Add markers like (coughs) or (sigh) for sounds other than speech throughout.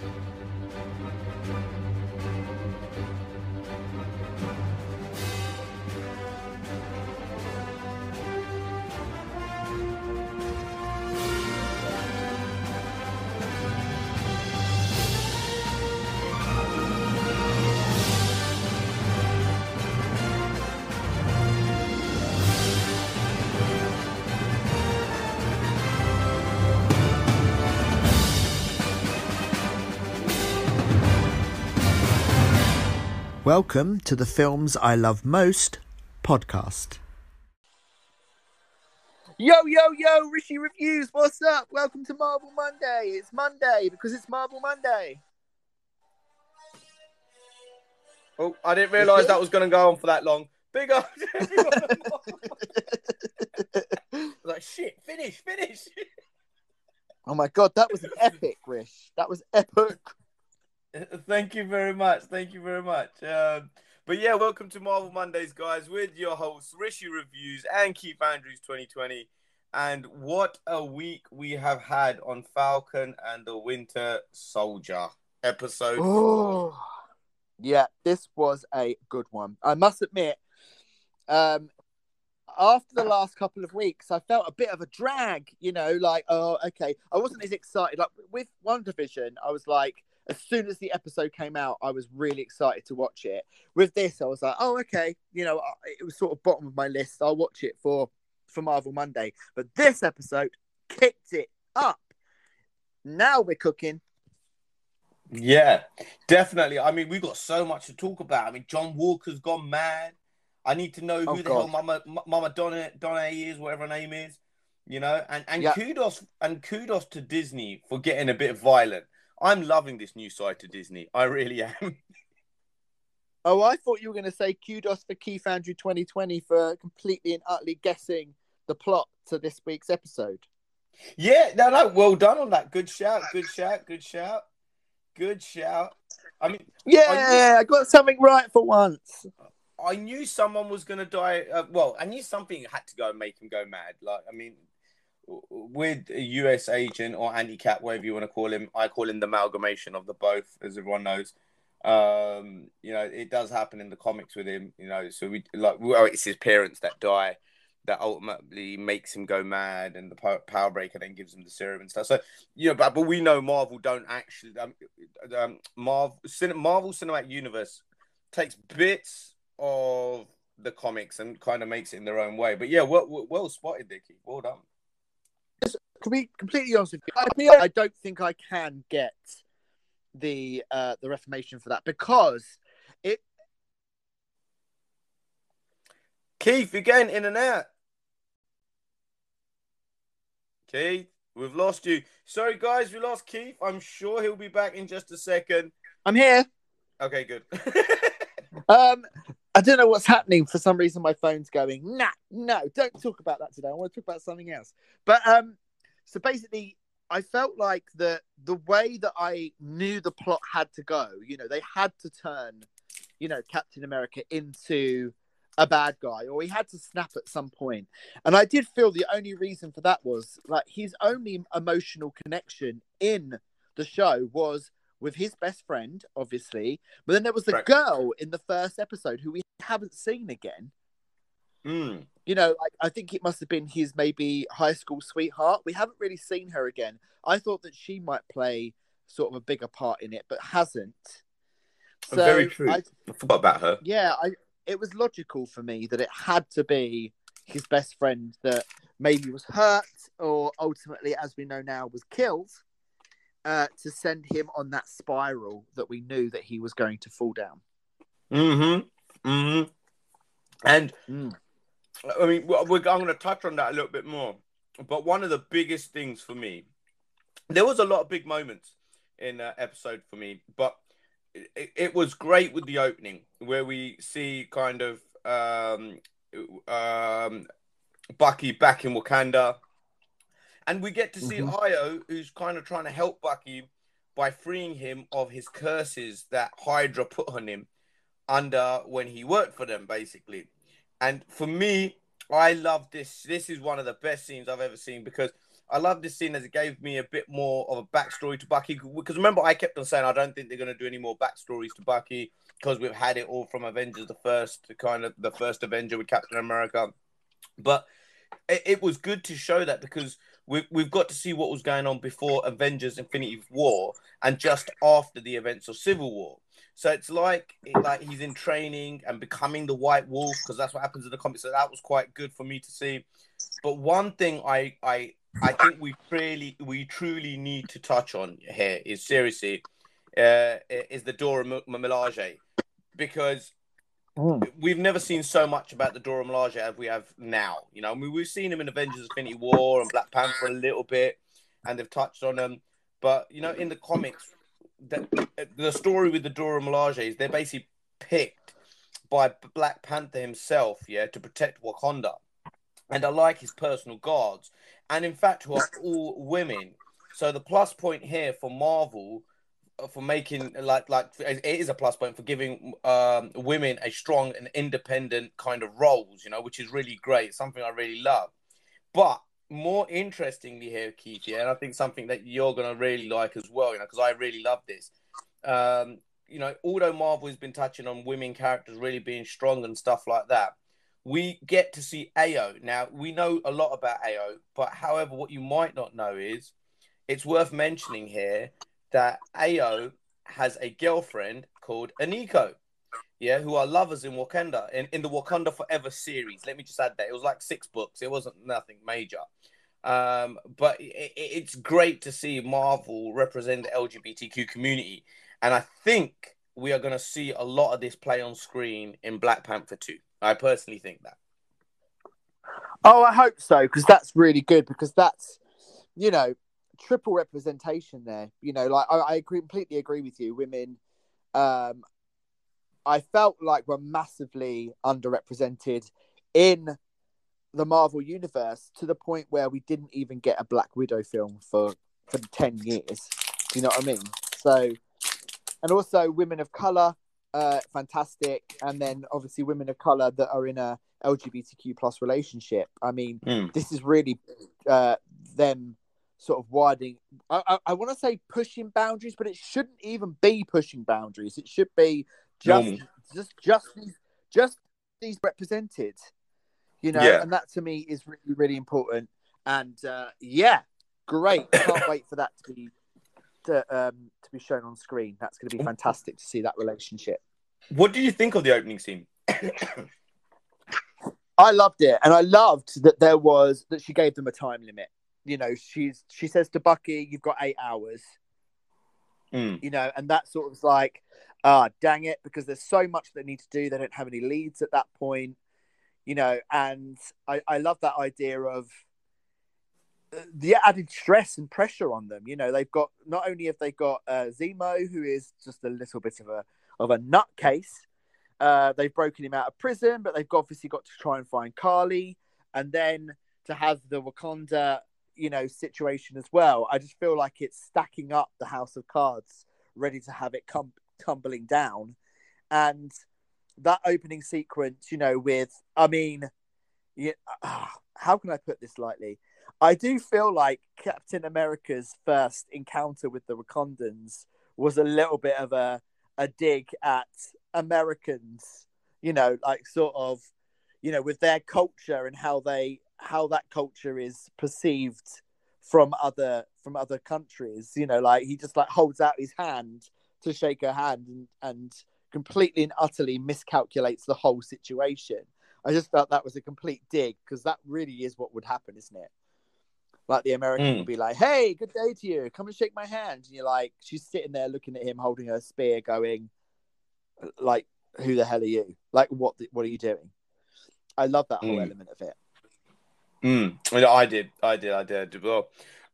you Welcome to the Films I Love Most podcast. Yo, yo, yo, Rishi Reviews, what's up? Welcome to Marvel Monday. It's Monday because it's Marvel Monday. Oh, I didn't realise that was going to go on for that long. Big up to everyone. (laughs) like, shit, finish, finish. Oh my god, that was epic, Rish. That was epic. (laughs) Thank you very much. Thank you very much. Um, but yeah, welcome to Marvel Mondays, guys, with your hosts, Rishi Reviews and Keith Andrews 2020. And what a week we have had on Falcon and the Winter Soldier episode. Oh, yeah, this was a good one. I must admit, um, after the last couple of weeks, I felt a bit of a drag, you know, like, oh, okay. I wasn't as excited. Like with WandaVision, I was like, as soon as the episode came out, I was really excited to watch it. With this, I was like, oh, okay, you know, it was sort of bottom of my list. I'll watch it for for Marvel Monday. But this episode kicked it up. Now we're cooking. Yeah, definitely. I mean, we've got so much to talk about. I mean, John Walker's gone mad. I need to know oh, who Oh, the God. hell Mama Mama Donna Donna is, whatever her name is. You know, and and Yeah. kudos and kudos to Disney for getting a bit violent. I'm loving this new side to Disney. I really (laughs) am. Oh, I thought you were going to say kudos for Keith Andrew 2020 for completely and utterly guessing the plot to this week's episode. yeah, no, no, well done on that. Good shout, good shout, good shout, good shout. I mean, Yeah, I got something right for once. I knew someone was going to die. Uh, well, I knew something had to go and make him go mad. Like, I mean, with a US agent or anti-cap, whatever you want to call him, I call him the amalgamation of the both, as everyone knows. Um, you know, it does happen in the comics with him. You know, so we like, well, it's his parents that die. That ultimately makes him go mad, and the Power Broker then gives him the serum and stuff. So, you know, but, but we know Marvel don't actually. Um, um, Marvel, Marvel Cinematic Universe takes bits of the comics and kind of makes it in their own way. But yeah, well, well, spotted, Dickie. Well done. To be completely honest with you, I feel I don't think I can get the uh the reformation for that because it Keith, you're getting in and out. Keith, we've lost you. Sorry, guys, we lost Keith. I'm sure he'll be back in just a second. I'm here. Okay, good. (laughs) Um I don't know what's happening. For some reason my phone's going, nah, no, don't talk about that today. I want to talk about something else. But um so basically I felt like the the way that I knew the plot had to go, you know, they had to turn, you know, Captain America into a bad guy, or he had to snap at some point. And I did feel the only reason for that was like his only emotional connection in the show was with his best friend, obviously, but then there was the Right. girl in the first episode who we haven't seen again. Mm. You know, like I think it must have been his maybe high school sweetheart. We haven't really seen her again. I thought that she might play sort of a bigger part in it, but hasn't. So Very true. I, I forgot about her. yeah, I it was logical for me that it had to be his best friend that maybe was hurt or ultimately, as we know now, was killed. Uh, to send him on that spiral that we knew that he was going to fall down. Mm-hmm. Mm-hmm. And Mm. I mean, I'm going to touch on that a little bit more. But one of the biggest things for me, there was a lot of big moments in that episode for me, but it, it was great with the opening where we see kind of um, um, Bucky back in Wakanda, and we get to see Mhm. Ayo, who's kind of trying to help Bucky by freeing him of his curses that Hydra put on him under when he worked for them, basically. And for me, I love this. This is one of the best scenes I've ever seen because I love this scene as it gave me a bit more of a backstory to Bucky. Because remember, I kept on saying I don't think they're going to do any more backstories to Bucky because we've had it all from Avengers, the first kind of the first Avenger with Captain America. But it, it was good to show that because we've, we've got to see what was going on before Avengers Infinity War and just after the events of Civil War. So it's like like he's in training and becoming the White Wolf because that's what happens in the comics. So that was quite good for me to see. But one thing I I I think we really we truly need to touch on here is seriously uh, is the Dora Milaje because Mm. We've never seen so much about the Dora Milaje as we have now. You know, I mean, we've seen him in Avengers: Infinity War and Black Panther a little bit, and they've touched on them. But you know, in the comics, the, the story with the Dora Milaje is they're basically picked by Black Panther himself, yeah, to protect Wakanda, and I like his personal guards, and in fact, who are all women. So the plus point here for Marvel for making like like it is a plus point for giving um, women a strong and independent kind of roles, you know, which is really great. Something I really love. But more interestingly here, Keith, yeah, and I think something that you're gonna really like as well, you know, because I really love this. Um, you know, although Marvel has been touching on women characters really being strong and stuff like that, we get to see Ayo. Now we know a lot about Ayo, but however, what you might not know is it's worth mentioning here that Ayo has a girlfriend called Aneka, yeah, who are lovers in Wakanda in, in the Wakanda Forever series. Let me just add that it was like six books. It wasn't nothing major. Um, but it, it's great to see Marvel represent the LGBTQ community, and I think we are going to see a lot of this play on screen in Black Panther 2. I personally think that. Oh, I hope so because that's really good because that's you know triple representation there. You know, like I, I completely agree with you. Women, um, I felt like we were massively underrepresented in the Marvel universe to the point where we didn't even get a Black Widow film for for ten years. You know what I mean? So, and also women of color, uh, fantastic, and then obviously women of color that are in a LGBTQ plus relationship. I mean, mm. this is really uh, them sort of widening. I, I, I want to say pushing boundaries, but it shouldn't even be pushing boundaries. It should be just just just these just these represented. You know, yeah. and that to me is really really important. And uh, yeah, great. (coughs) Can't wait for that to be to um to be shown on screen. That's going to be fantastic to see that relationship. What do you think of the opening scene? (coughs) I loved it, and I loved that there was that she gave them a time limit you know, she's she says to Bucky, "You've got eight hours." Mm. You know, and that sort of like, ah, dang it, because there's so much they need to do. They don't have any leads at that point, you know. And I, I love that idea of uh, the added stress and pressure on them. You know, they've got not only have they got uh, Zemo, who is just a little bit of a of a nutcase. Uh, they've broken him out of prison, but they've obviously got to try and find Carly, and then to have the Wakanda you know situation as well. I just feel like it's stacking up the house of cards, ready to have it come tumbling down, and that opening sequence, you know, with I mean, yeah, uh, how can I put this lightly? I do feel like Captain America's first encounter with the Wakandans was a little bit of a a dig at Americans, you know, like sort of, you know, with their culture and how they how that culture is perceived from other from other countries. You know, like he just like holds out his hand to shake her hand and, and completely and utterly miscalculates the whole situation. I just felt that was a complete dig because that really is what would happen, isn't it? Like the American mm. would be like, "Hey, good day to you. Come and shake my hand." And you're like, she's sitting there looking at him, holding her spear, going, "Like, who the hell are you? Like, what? What are you doing?" I love that whole mm. element of it. Mm, I did, I did, I did, I did. Well,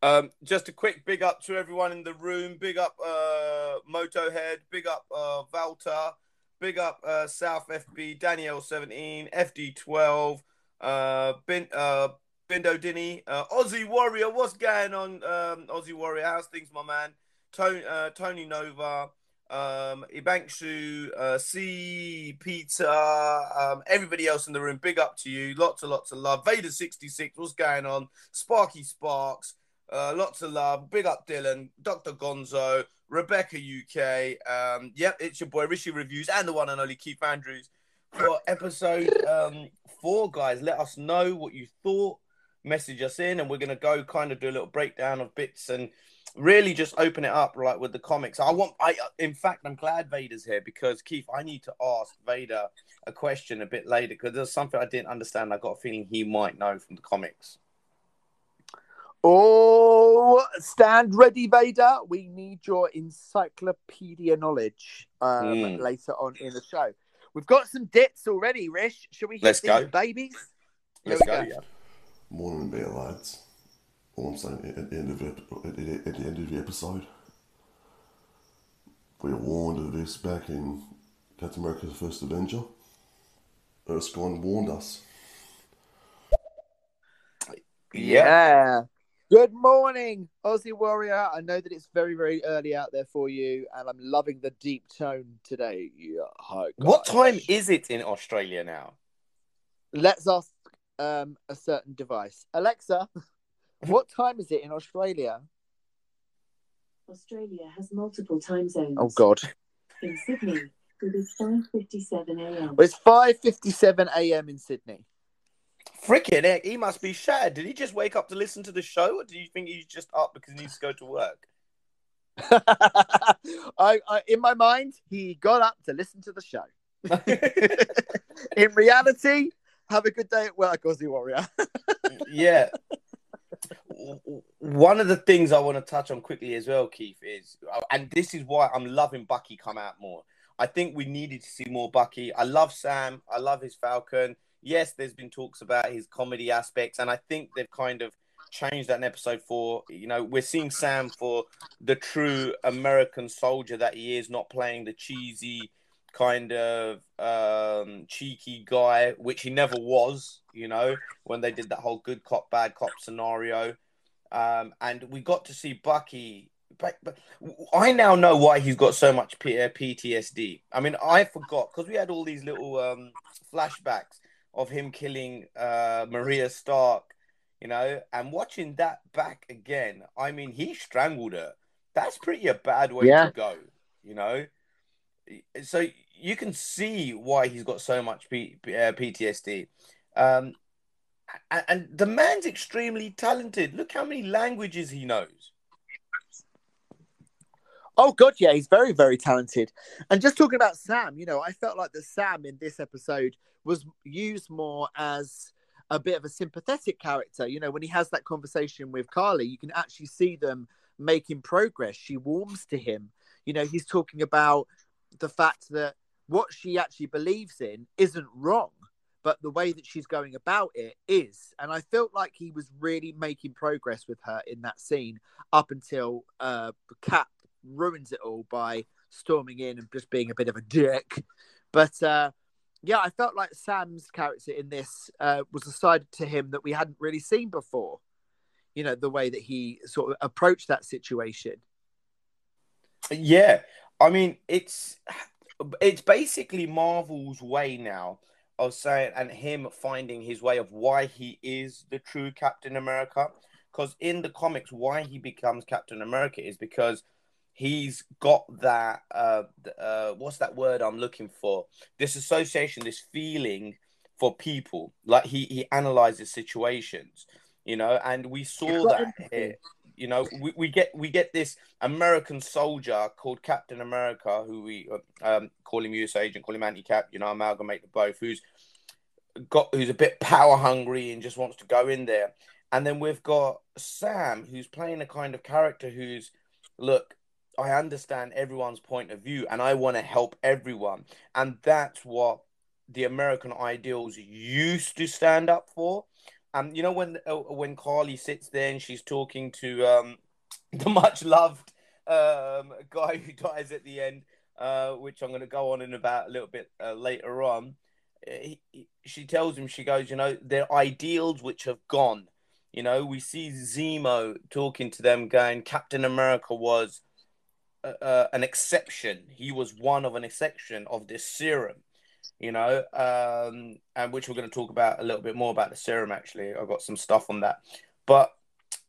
um, just a quick big up to everyone in the room. Big up uh, Motohead. Big up uh, Valta. Big up uh, South FB. Danielle seventeen. FD twelve. Uh, Bin, uh, Bindo Dinny. Uh, Aussie Warrior. What's going on, um, Aussie Warrior? How's things, my man? Tony, uh, Tony Nova um, Ibankshu, uh, C, Peter, um, everybody else in the room, big up to you. Lots and lots of love. Vader66, what's going on? Sparky Sparks, Uh, lots of love. Big up Dylan, Dr. Gonzo, Rebecca UK. Um, yep, it's your boy Rishi Reviews and the one and only Keith Andrews for episode um, four, guys. Let us know what you thought. Message us in, and we're gonna go kind of do a little breakdown of bits and really just open it up like with the comics. I want I in fact I'm glad Vader's here because Keith, I need to ask Vader a question a bit later because there's something I didn't understand. I got a feeling he might know from the comics. Oh, stand ready, Vader. We need your encyclopedia knowledge um, Mm. later on in the show. We've got some dits already, Rish. Shall we hit Let's these go. babies? Let's Here go. we Yeah. Morning there, lads. All I'm saying at the end of it, at the, at the end of the episode, we were warned of this back in Captain America's First Avenger. Erskine warned us. Yeah. Good morning, Aussie Warrior. I know that it's very, very early out there for you, and I'm loving the deep tone today. Yeah, hi. What time is it in Australia now? Let's ask um, a certain device. Alexa, (laughs) what time is it in Australia? Australia has multiple time zones. Oh God, In Sydney, it is 5:57 a.m. well, it's five fifty-seven a.m. in Sydney. Freaking heck, he must be shattered. Did he just wake up to listen to the show, or do you think he's just up because he needs to go to work? (laughs) I, I, in my mind, he got up to listen to the show. (laughs) in reality, have a good day at work, Aussie Warrior. (laughs) yeah. One of the things I want to touch on quickly as well, Keith, is, uh, and this is why I'm loving Bucky come out more. I think we needed to see more Bucky. I love Sam. I love his Falcon. Yes, there's been talks about his comedy aspects, and I think they've kind of changed that in episode four. You know, we're seeing Sam for the true American soldier that he is, not playing the cheesy kind of um cheeky guy, which he never was, you know, when they did that whole good cop, bad cop scenario. Um, and we got to see Bucky. But, but I now know why he's got so much P- uh, PTSD. I mean, I forgot because we had all these little um, flashbacks of him killing uh, Maria Stark, you know, and watching that back again. I mean, he strangled her. That's pretty a bad way Yeah. to go, you know. So you can see why he's got so much P- uh, PTSD. Um, and, and the man's extremely talented. Look how many languages he knows. Oh God, yeah, he's very, very talented. And just talking about Sam, you know, I felt like the Sam in this episode was used more as a bit of a sympathetic character. You know, when he has that conversation with Carly, you can actually see them making progress. She warms to him. You know, he's talking about the fact that what she actually believes in isn't wrong, but the way that she's going about it is. And I felt like he was really making progress with her in that scene up until uh, Cap ruins it all by storming in and just being a bit of a dick. But uh, yeah, I felt like Sam's character in this uh, was a side to him that we hadn't really seen before. You know, the way that he sort of approached that situation. Yeah, I mean it's it's basically Marvel's way now of saying and him finding his way of why he is the true Captain America. Because in the comics, why he becomes Captain America is because he's got that uh, uh what's that word I'm looking for? This association, this feeling for people. Like he he analyzes situations, you know, and we saw that here. You know, we, we get we get this American soldier called Captain America, who we um, call him US agent, call him anti cap. You know, amalgamate the both. Who's got who's a bit power hungry and just wants to go in there. And then we've got Sam, who's playing a kind of character who's look. I understand everyone's point of view, and I want to help everyone, and that's what the American ideals used to stand up for. Um, you know when uh, when Carly sits there and she's talking to um (laughs) the much loved um guy who dies at the end, uh, which I'm going to go on in about a little bit uh, later on. He, he- she tells him, she goes, you know, their ideals which have gone. You know, we see Zemo talking to them, going, Captain America was uh, uh, an exception. He was one of an exception of this serum you know, um, and which we're going to talk about a little bit more about the serum. Actually, I've got some stuff on that, but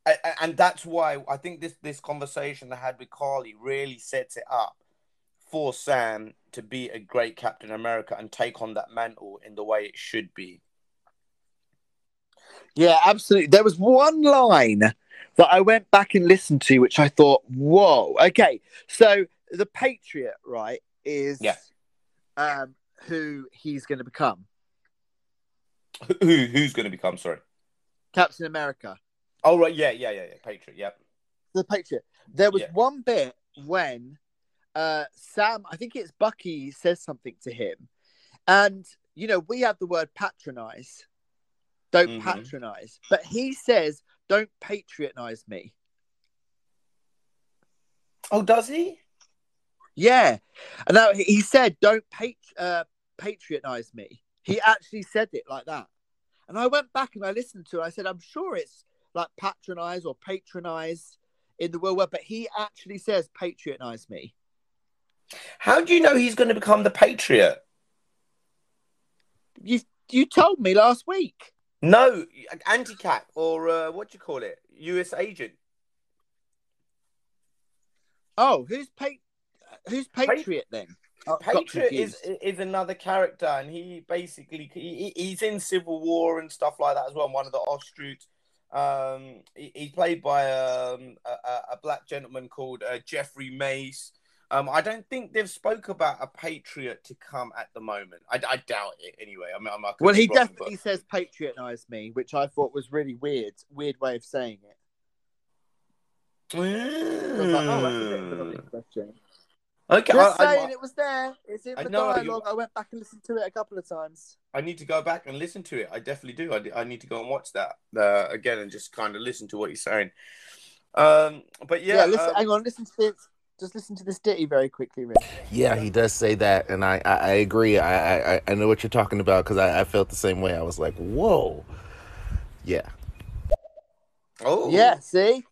a- and that's why I think this this conversation I had with Carly really sets it up for Sam to be a great Captain America and take on that mantle in the way it should be. Yeah, absolutely. There was one line that I went back and listened to, which I thought, whoa. Okay, so the Patriot, right, is Yeah. um, who he's going to become Who who's going to become? Sorry. Captain America. Oh right, yeah, yeah, yeah, yeah. Patriot. Yep. The Patriot. There was Yeah. one bit when uh, Sam, I think it's Bucky, says something to him, and you know we have the word patronize. Don't Mhm. patronize, but he says, "Don't patronize me." Oh, does he? Yeah, and now he- said, "Don't pat- uh, patronize me." He actually said it like that, and I went back and I listened to it. I said, "I'm sure it's like patronize or patronize in the world word," but he actually says, "Patronize me." How do you know he's going to become the Patriot? You you told me last week. No, anti-cap or uh, what do you call it? U.S. agent. Oh, who's pa- Who's Patriot then? Oh, Patriot is is another character, and he basically he, he's in Civil War and stuff like that as well. One of the Austrutes. Um, he, he's played by um, a, a- a black gentleman called uh, Jeffrey Mace. Um, I don't think they've spoke about a Patriot to come at the moment. I, I doubt it anyway. I mean, I'm, I Well, he wrong, definitely says patronize me, which I thought was really weird. Weird way of saying it. But... I like, oh, that's a bit of an obvious question. Okay, Just I, I- saying, it was there. It's in I the dialogue. I went back and listened to it a couple of times. I need to go back and listen to it. I definitely do. I, I need to go and watch that uh, again and just kind of listen to what he's saying. Um, but yeah, Yeah, listen, um, hang on, listen to this. Just listen to this ditty very quickly, Rish. Yeah, he does say that, and I, I, I agree. I, I, I know what you're talking about because I, I felt the same way. I was like, whoa. Yeah. oh Yeah, see?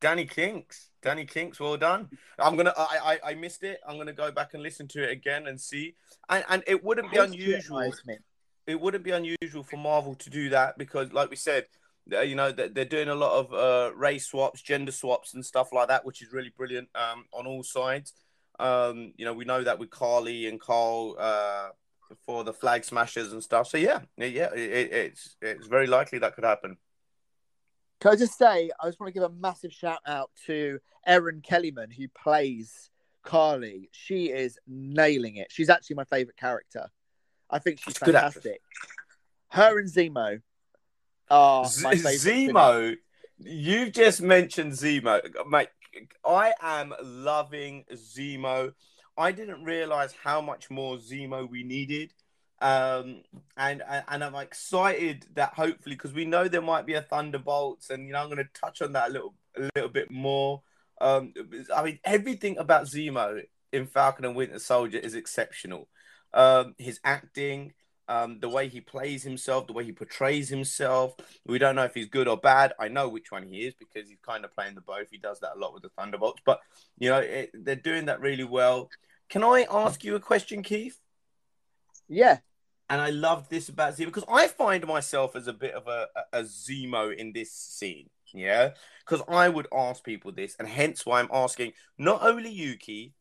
Danny Kinks, Danny Kinks, well done. I'm gonna, I, I, I missed it. I'm gonna go back and listen to it again and see. And and it wouldn't be unusual. Patronize it wouldn't be unusual for Marvel to do that because, like we said, you know, they're, they're doing a lot of uh, race swaps, gender swaps, and stuff like that, which is really brilliant um, on all sides. Um, you know, we know that with Carly and Carl uh, for the flag smashers and stuff. So yeah, yeah, it, it, it's it's very likely that could happen. Can I just say, I just want to give a massive shout out to Erin Kellyman, who plays Carly. She is nailing it. She's actually my favorite character. I think she's She's a good fantastic. Her and Zemo are Z-. Zemo, you've just mentioned Zemo, mate. I am loving Zemo. I didn't realize how much more Zemo we needed, um, and and, and I'm excited that hopefully because we know there might be a Thunderbolts, and you know I'm going to touch on that a little a little bit more. Um, I mean everything about Zemo in Falcon and Winter Soldier is exceptional. Um, his acting, um, the way he plays himself, the way he portrays himself. We don't know if he's good or bad. I know which one he is because he's kind of playing the both. He does that a lot with the Thunderbolts, but you know it, they're doing that really well. Can I ask you a question, Keith? Yeah, And I love this about Zemo because I find myself as a bit of a, a, a Zemo in this scene. Yeah, because I would ask people this, and hence why I'm asking not only you, Keith,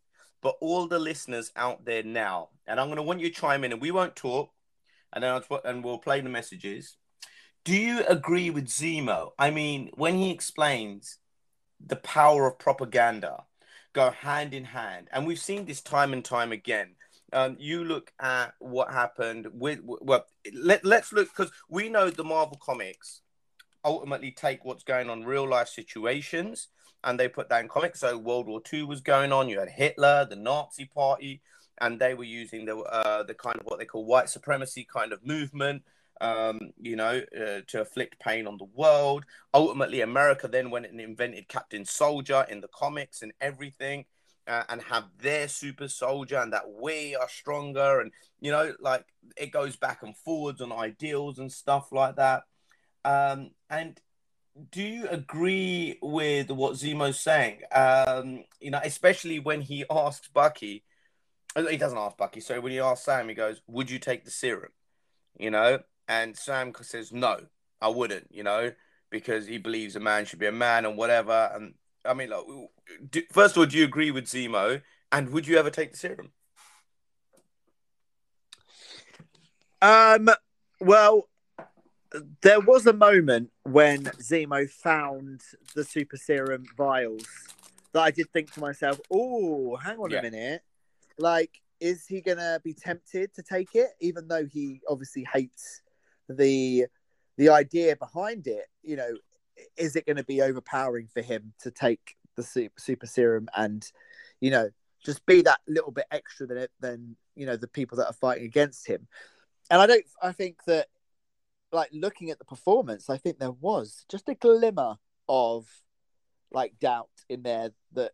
but all the listeners out there now. And I'm going to want you to chime in, and we won't talk, and then and we'll play the messages. Do you agree with Zemo? I mean, when he explains the power of propaganda go hand in hand, and we've seen this time and time again. Um, you look at what happened with well, let, let's look because we know the Marvel comics ultimately take what's going on real life situations and they put that in comics. So World War II was going on. You had Hitler, the Nazi Party, and they were using the uh, the kind of what they call white supremacy kind of movement. Um, you know, uh, to inflict pain on the world. Ultimately, America then went and invented Captain Soldier in the comics and everything, uh, and have their super soldier, and that we are stronger. And you know, like it goes back and forwards on ideals and stuff like that. Um, and do you agree with what Zemo's saying? Um, you know, especially when he (laughs) asks Bucky, he doesn't ask Bucky, so when he asks Sam, he goes, Would you take the serum? You know, and Sam says, No, I wouldn't, you know. because he believes a man should be a man and whatever. And I mean, like, do, first of all, do you agree with Zemo? And would you ever take the serum? Um, well, there was a moment when Zemo found the super serum vials that I did think to myself, "Oh, hang on Yeah. a minute! Like, is he gonna be tempted to take it, even though he obviously hates the the idea behind it? You know, is it going to be overpowering for him to take the super, super serum and, you know, just be that little bit extra than it than you know the people that are fighting against him?" And I don't. I think that like looking at the performance, I think there was just a glimmer of like doubt in there that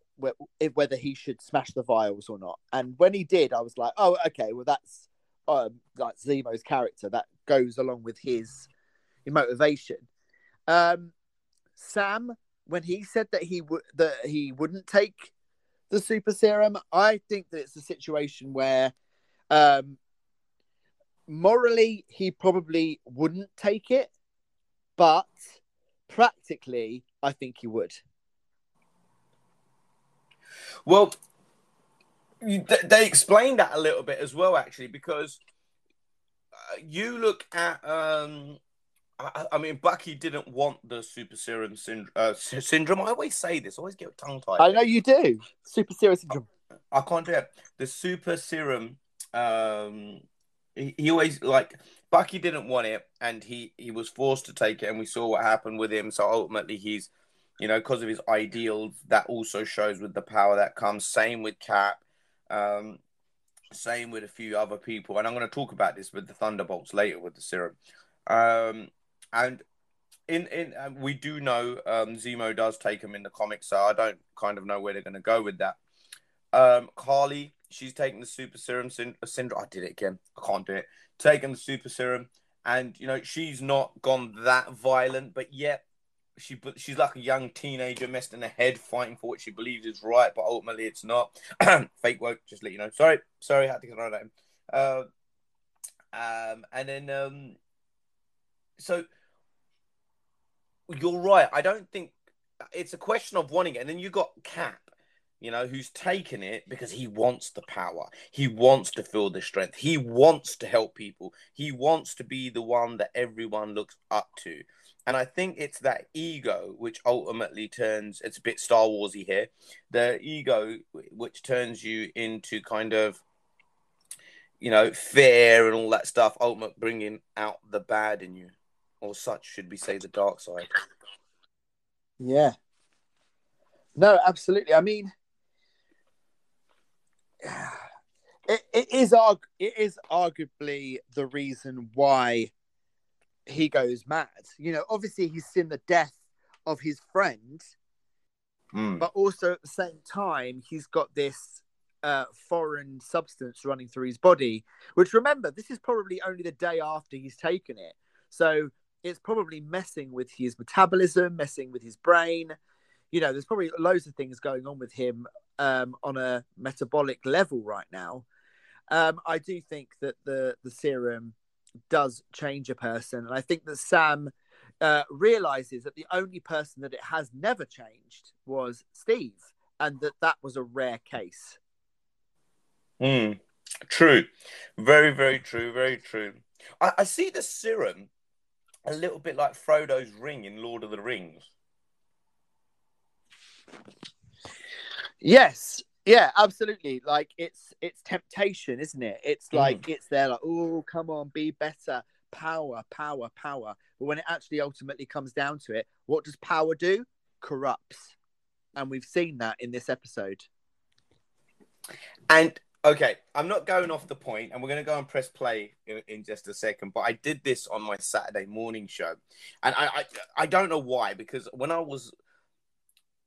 whether he should smash the vials or not. And when he did, I was like, oh, okay, well that's um like Zemo's character that goes along with his motivation. Um, Sam, when he said that he would that he wouldn't take the super serum, I think that it's a situation where um morally he probably wouldn't take it, but practically I think he would. Well, they explained that a little bit as well, actually, because uh, you look at. Um, I, I mean, Bucky didn't want the super serum synd- uh, syndrome. I always say this, I always get tongue tied. I know you do. Super serum syndrome. I can't do it. The super serum. Um, he, he always like Bucky didn't want it, and he he was forced to take it, and we saw what happened with him. So ultimately, he's you know because of his ideals. That also shows with the power that comes. Same with Cap. Um, same with a few other people, and I'm going to talk about this with the Thunderbolts later with the serum. Um, and in in um, we do know um, Zemo does take him in the comics, so I don't kind of know where they're going to go with that. Um, Carly, she's taking the super serum uh, syndrome. I did it again. I can't do it. Taking the super serum, and you know she's not gone that violent, but yet she but she's like a young teenager messed in the head, fighting for what she believes is right, but ultimately it's not. (clears throat) Fake woke, just let you know. Sorry, sorry, I had to get that in. Uh, um, and then um, so you're right. I don't think it's a question of wanting it. And then you got Cap, you know, who's taken it because he wants the power. He wants to feel the strength. He wants to help people. He wants to be the one that everyone looks up to. And I think it's that ego which ultimately turns it's a bit Star Warsy here. The ego which turns you into kind of you know, fear and all that stuff, ultimately bringing out the bad in you, or such should we say, the dark side. Yeah. No, absolutely. I mean, (sighs) it, it is arg- it is arguably the reason why he goes mad. You know, obviously he's seen the death of his friend, Mm. but also at the same time he's got this uh, foreign substance running through his body. Which remember, this is probably only the day after he's taken it, so it's probably messing with his metabolism, messing with his brain. You know, there's probably loads of things going on with him um, on a metabolic level right now. Um, I do think that the the serum does change a person, and I think that Sam uh, realizes that the only person that it has never changed was Steve, and that that was a rare case. Mm. True. Very, very true. Very true. I, I see the serum a little bit like Frodo's ring in Lord of the Rings. Yes, yeah, absolutely. Like it's it's temptation, isn't it? It's mm. like it's there, like oh, come on, be better, power, power, power. But when it actually ultimately comes down to it, what does power do? Corrupts, and we've seen that in this episode. And okay, I'm not going off the point, and we're going to go and press play in, in just a second. But I did this on my Saturday morning show, and I, I I don't know why because when I was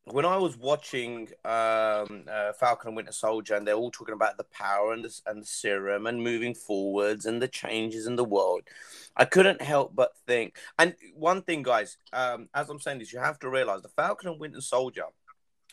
when I was watching um, uh, Falcon and Winter Soldier, and they're all talking about the power and the, and the serum and moving forwards and the changes in the world, I couldn't help but think. And one thing, guys, um, as I'm saying this, you have to realize the Falcon and Winter Soldier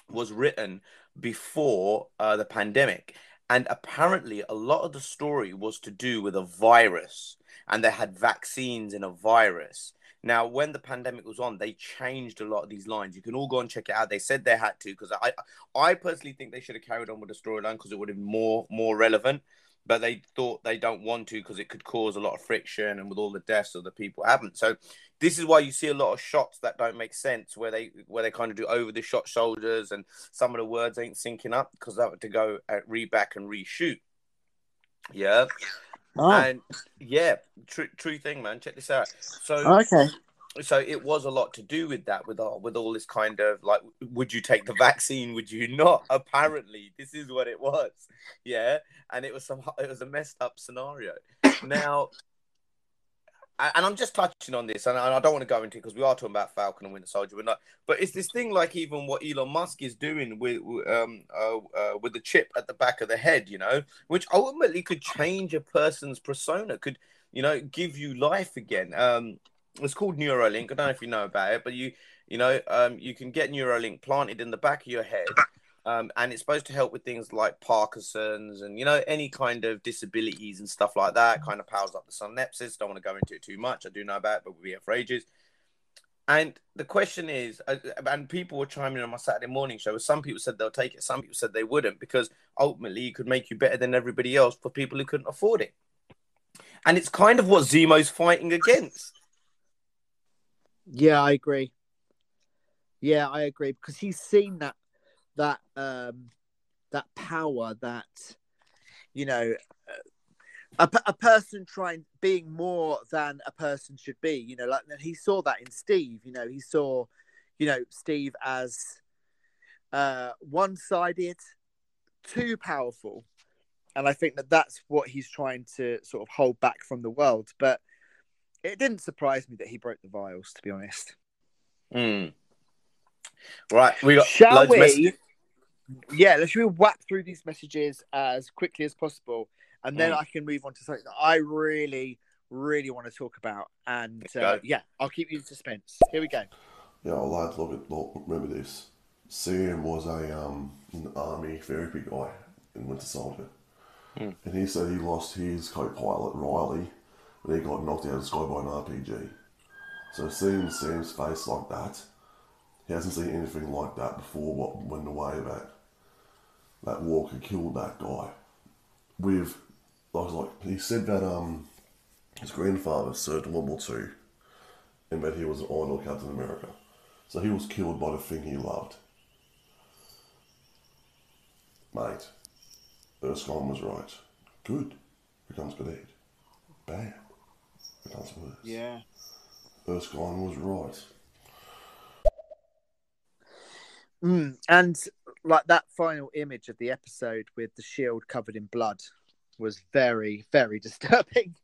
was written before uh, the pandemic. And apparently, a lot of the story was to do with a virus, and they had vaccines in a virus. Now, when the pandemic was on, they changed a lot of these lines. You can all go and check it out. They said they had to because I, I personally think they should have carried on with the storyline because it would have been more, more relevant. But they thought they don't want to because it could cause a lot of friction and with all the deaths of the people haven't. So this is why you see a lot of shots that don't make sense where they where they kind of do over the shot shoulders and some of the words ain't syncing up because they have to go at reback and reshoot. Yeah. Oh, And yeah, true true thing, man. Check this out. So okay. so it was a lot to do with that with all with all this kind of like would you take the vaccine would you not (laughs) apparently this is what it was yeah and it was some it was a messed up scenario now and I'm just touching on this, and I don't want to go into it because we are talking about Falcon and Winter Soldier. We're not, but it's this thing like even what Elon Musk is doing with with, um uh, uh, with the chip at the back of the head, you know, which ultimately could change a person's persona, could you know give you life again. Um, it's called Neuralink. I don't know if you know about it, but you you know um you can get Neuralink planted in the back of your head. Um, and it's supposed to help with things like Parkinson's and you know any kind of disabilities and stuff like that. Kind of powers up the synapses. Don't want to go into it too much. I do know about it, but we'll be here for ages. And the question is, uh, and people were chiming in on my Saturday morning show. Some people said they'll take it. Some people said they wouldn't because ultimately it could make you better than everybody else for people who couldn't afford it. And it's kind of what Zemo's fighting against. Yeah, I agree. Yeah, I agree because he's seen that that um that power that you know a, a person trying being more than a person should be you know like he saw that in steve you know he saw you know steve as uh one-sided too powerful and i think that that's what he's trying to sort of hold back from the world but it didn't surprise me that he broke the vials to be honest Hmm. Right, we got Shall loads of we? Messages. Yeah, let's we whack through these messages as quickly as possible, and then Mm. I can move on to something that I really, really want to talk about. And uh, go. yeah, I'll keep you in suspense. Here we go. Yeah, lads, look at look, remember this. Sam was a um an army therapy guy in Winter Soldier, Hmm. and he said he lost his co-pilot Riley when he got knocked out of the sky by an RPG. So seeing Sam's face like that, he hasn't seen anything like that before. What when the way that that Walker killed that guy with, I was like, he said that um his grandfather served in World War Two, and that he was an honorable Captain America. So he was killed by the thing he loved. Mate, Erskine was right. Good becomes bad. Bad becomes worse. Yeah. Erskine was right. Mm, and like that final image of the episode with the shield covered in blood was very, very (laughs) disturbing.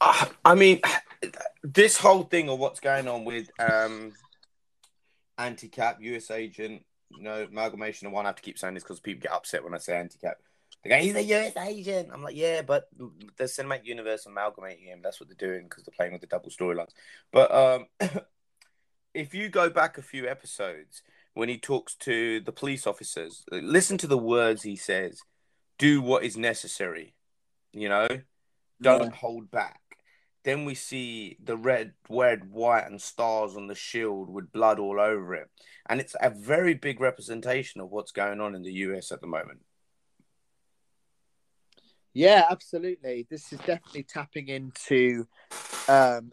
Uh, I mean, this whole thing of what's going on with um, anti-cap, US agent, know, amalgamation. And one, I have to keep saying this because people get upset when I say anti-cap. They go, he's a US agent. I'm like, yeah, but the cinematic universe amalgamating him. That's what they're doing because they're playing with the double storylines. But um, (clears throat) if you go back a few episodes when he talks to the police officers, listen to the words he says. Do what is necessary. You know, don't hold back. Then we see the red, red, white, and stars on the shield with blood all over it. And it's a very big representation of what's going on in the US at the moment. Yeah, absolutely. This is definitely tapping into um,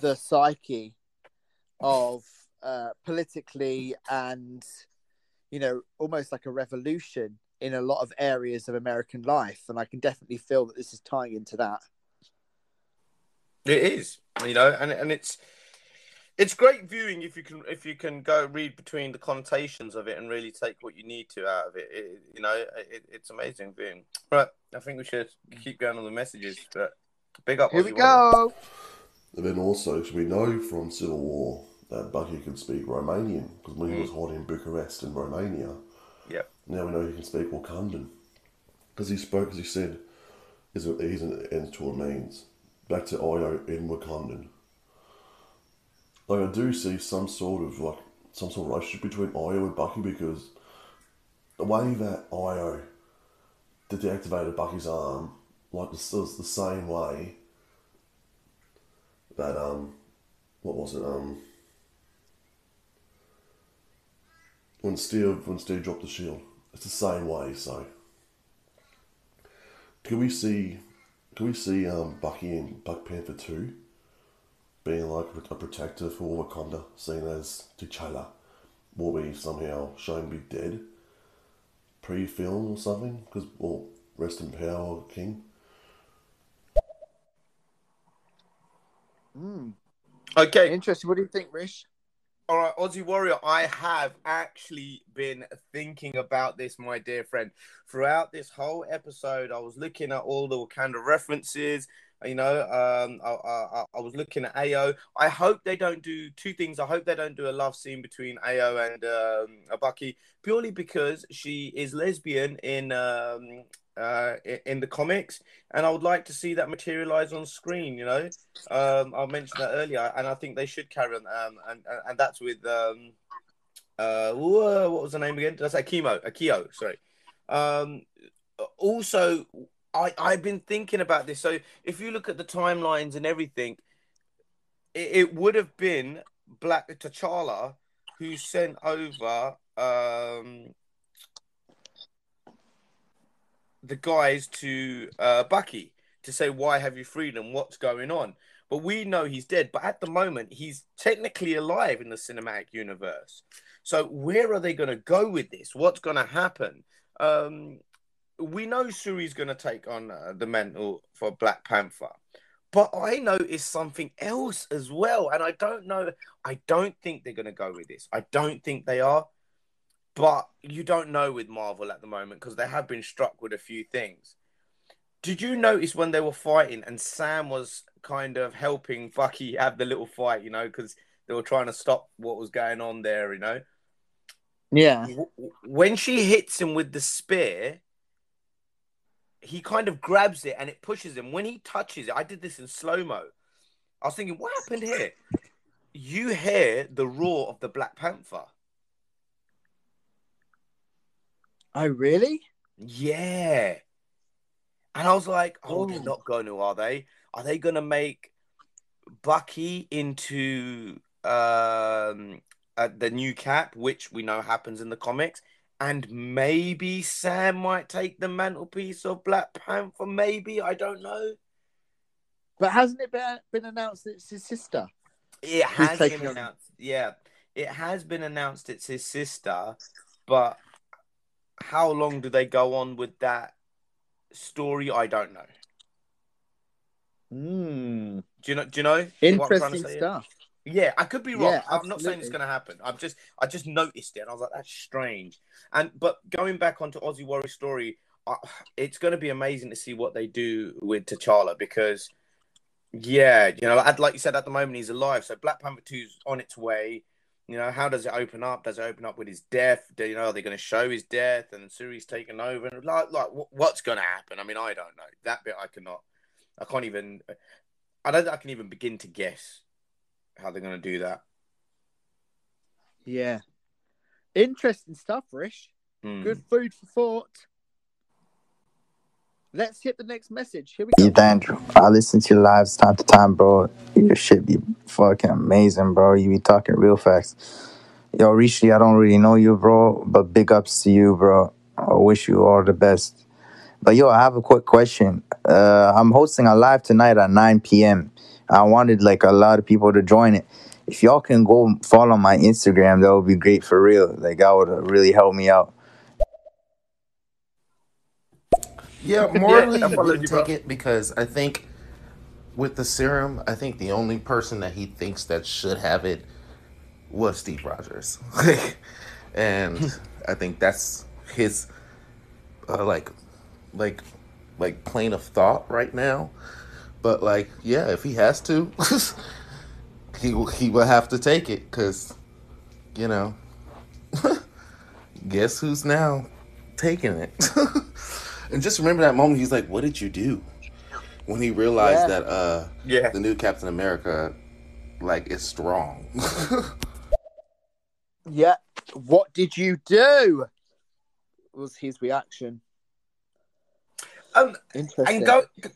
the psyche of uh, politically and, you know, almost like a revolution in a lot of areas of American life. And I can definitely feel that this is tying into that. It is, you know, and and it's it's great viewing if you can if you can go read between the connotations of it and really take what you need to out of it. it you know, it, it's amazing viewing. Right, I think we should keep going on the messages, but big up. Here we Aussie Wonder. go. And then also, we know from Civil War that Bucky could speak Romanian because when he was hiding in Bucharest in Romania, Yep. now we know he can speak Wakandan because he spoke, as he said, is a, he's an end to means. Back to Ayo in Wakandan. Like I do see some sort of like some sort of relationship between Ayo and Bucky because the way that Ayo deactivated Bucky's arm, like it's, it's the same way that um, what was it um, when Steve when Steve dropped the shield, it's the same way. So, can we see, can we see um Bucky in Black Panther two, being like a protector for Wakanda, seen as T'Challa, will be somehow shown to be dead, pre-film or something? Because well, rest in power, King. Mm. Okay, Interesting. What do you think, Rish? All right, Aussie Warrior, I have actually been thinking about this, my dear friend. Throughout this whole episode, I was looking at all the Wakanda references. You know, um, I, I, I was looking at Ayo. I hope they don't do two things. I hope they don't do a love scene between Ayo and um, Bucky, purely because she is lesbian in um, uh, in the comics, and I would like to see that materialize on screen. You know, um, I mentioned that earlier, and I think they should carry on. Um, and and- that's with um, uh, what was the name again? Did I say Chemo? Akio, sorry. Um, also, I I've been thinking about this. So if you look at the timelines and everything, it, it would have been Black T'Challa who sent over um the guys to uh, Bucky to say, "Why have you freed him? What's going on?" But we know he's dead. But at the moment, he's technically alive in the cinematic universe. So where are they going to go with this? What's going to happen? Um, we know Shuri's going to take on uh, the mantle for Black Panther. But I noticed something else as well, and I don't know. I don't think they're going to go with this. I don't think they are. But you don't know with Marvel at the moment because they have been struck with a few things. Did you notice when they were fighting and Sam was kind of helping Bucky have the little fight, you know, because they were trying to stop what was going on there, you know? Yeah. When she hits him with the spear, he kind of grabs it and it pushes him. When he touches it, I did this in slow mo. I was thinking, what happened here? You hear the roar of the Black Panther. Oh, really? Yeah. And I was like, oh, they're Oh. not going to, are they? Are they going to make Bucky into um, uh, the new cap, which we know happens in the comics? And maybe Sam might take the mantelpiece of Black Panther. Maybe. I don't know. But hasn't it been, been announced it's his sister? It has been on- announced. Yeah. It has been announced it's his sister. But how long do they go on with that story? I don't know. Hmm. Do you know? Do you know? what I'm to Interesting say? stuff. Yeah, I could be wrong. Yeah, I'm not saying it's going to happen. I've just, I just noticed it, and I was like, that's strange. And but going back onto Aussie Warrior story, uh, it's going to be amazing to see what they do with T'Challa because, yeah, you know, like you said, at the moment he's alive, so Black Panther 2's on its way. You know, how does it open up? Does it open up with his death? Do you know are they going to show his death and Shuri's taken over? And like, like what's going to happen? I mean, I don't know. That bit I cannot. I can't even. I don't. think I can even begin to guess how they're going to do that. Yeah. Interesting stuff, Rish. Hmm. Good food for thought. Let's hit the next message. Here we go. Ethan Andrew, I listen to your lives time to time, bro. Your shit be fucking amazing, bro. You be talking real facts. Yo, Rishi, I don't really know you, bro, but big ups to you, bro. I wish you all the best. But yo, I have a quick question. Uh, I'm hosting a live tonight at 9 p.m. I wanted like a lot of people to join it. If y'all can go follow my Instagram, that would be great for real. Like that would really help me out. Yeah, morally, I he followed wouldn't you, bro. take it because I think with the serum, I think the only person that he thinks that should have it was Steve Rogers, (laughs) and I think that's his uh, like, like, like plane of thought right now. But like, yeah, if he has to, (laughs) he will- he will have to take it because, you know, (laughs) guess who's now taking it? (laughs) and just remember that moment. He's like, "What did you do?" When he realized Yeah. that uh, Yeah. the new Captain America, like, is strong. Yeah. What did you do? Was his reaction. Um, Interesting. and go g-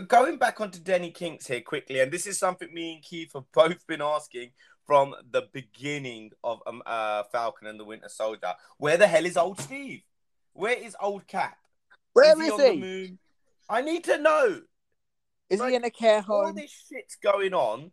going back onto Denny Kinks here quickly, and this is something me and Keith have both been asking from the beginning of um, uh, Falcon and the Winter Soldier. Where the hell is old Steve? Where is old Cap? Where he is on he? the moon? I need to know. Is Like, he in a care home? All this shit's going on,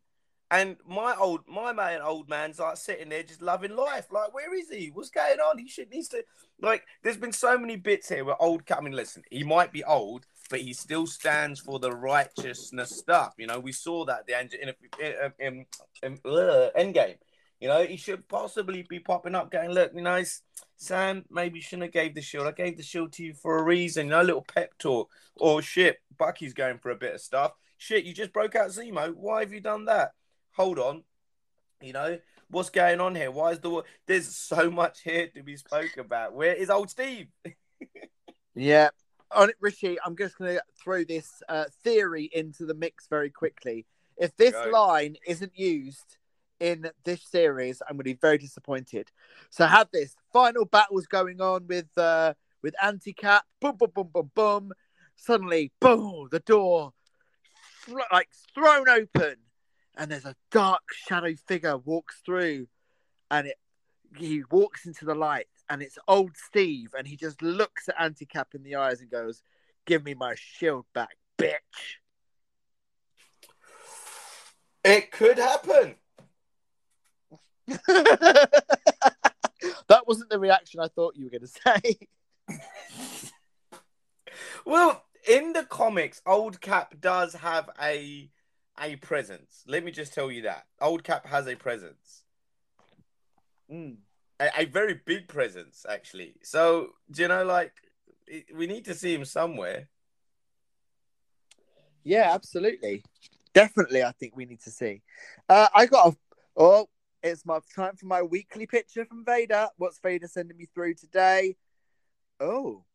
and my old my man old man's like sitting there just loving life. Like, where is he? What's going on? He should needs to like. There's been so many bits here where old Cap. I mean, listen, he might be old, but he still stands for the righteousness stuff. You know, we saw that the end in, in, in, in uh, Endgame. You know, he should possibly be popping up, going, "Look, you know, Sam, maybe you shouldn't have gave the shield. I gave the shield to you for a reason. You know, a little pep talk. Or shit, Bucky's going for a bit of stuff. Shit, you just broke out Zemo. Why have you done that? Hold on. You know, what's going on here? Why is the there's so much here to be spoke about? Where is old Steve? (laughs) Yeah. On it, Rishi, I'm just going to throw this uh, theory into the mix very quickly. If this Go. line isn't used in this series, I'm going to be very disappointed. So have this final battles going on with uh, with Anti Cap. Boom, boom, boom, boom, boom. Suddenly, boom, the door like thrown open, and there's a dark shadow figure walks through, and it he walks into the light, and it's old Steve, and he just looks at Anti Cap in the eyes and goes, "Give me my shield back, bitch." It could happen. (laughs) that wasn't the reaction I thought you were going to say. (laughs) Well, in the comics, Old Cap does have a a presence. Let me just tell you that Old Cap has a presence, Mm. A, a very big presence, actually. So, do you know, like, we need to see him somewhere. Yeah, absolutely. Definitely, I think we need to see. Uh, I got a. Oh, it's my time for my weekly picture from Vader. What's Vader sending me through today? Oh.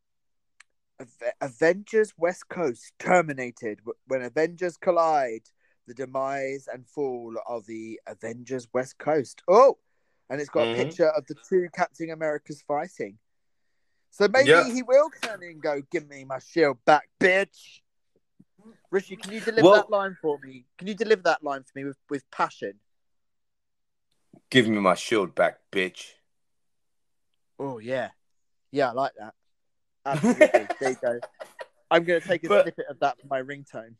Avengers West Coast terminated when Avengers collide. The demise and fall of the Avengers West Coast. Oh, and it's got Mhm. a picture of the two Captain Americas fighting. So maybe Yeah. he will turn in and go, "Give me my shield back, bitch." Rishi, can you deliver Well- that line for me? Can you deliver that line for me with, with passion? Give me my shield back, bitch. Oh yeah, yeah, I like that. Absolutely. (laughs) there you go. I'm going to take a But- snippet of that for my ringtone.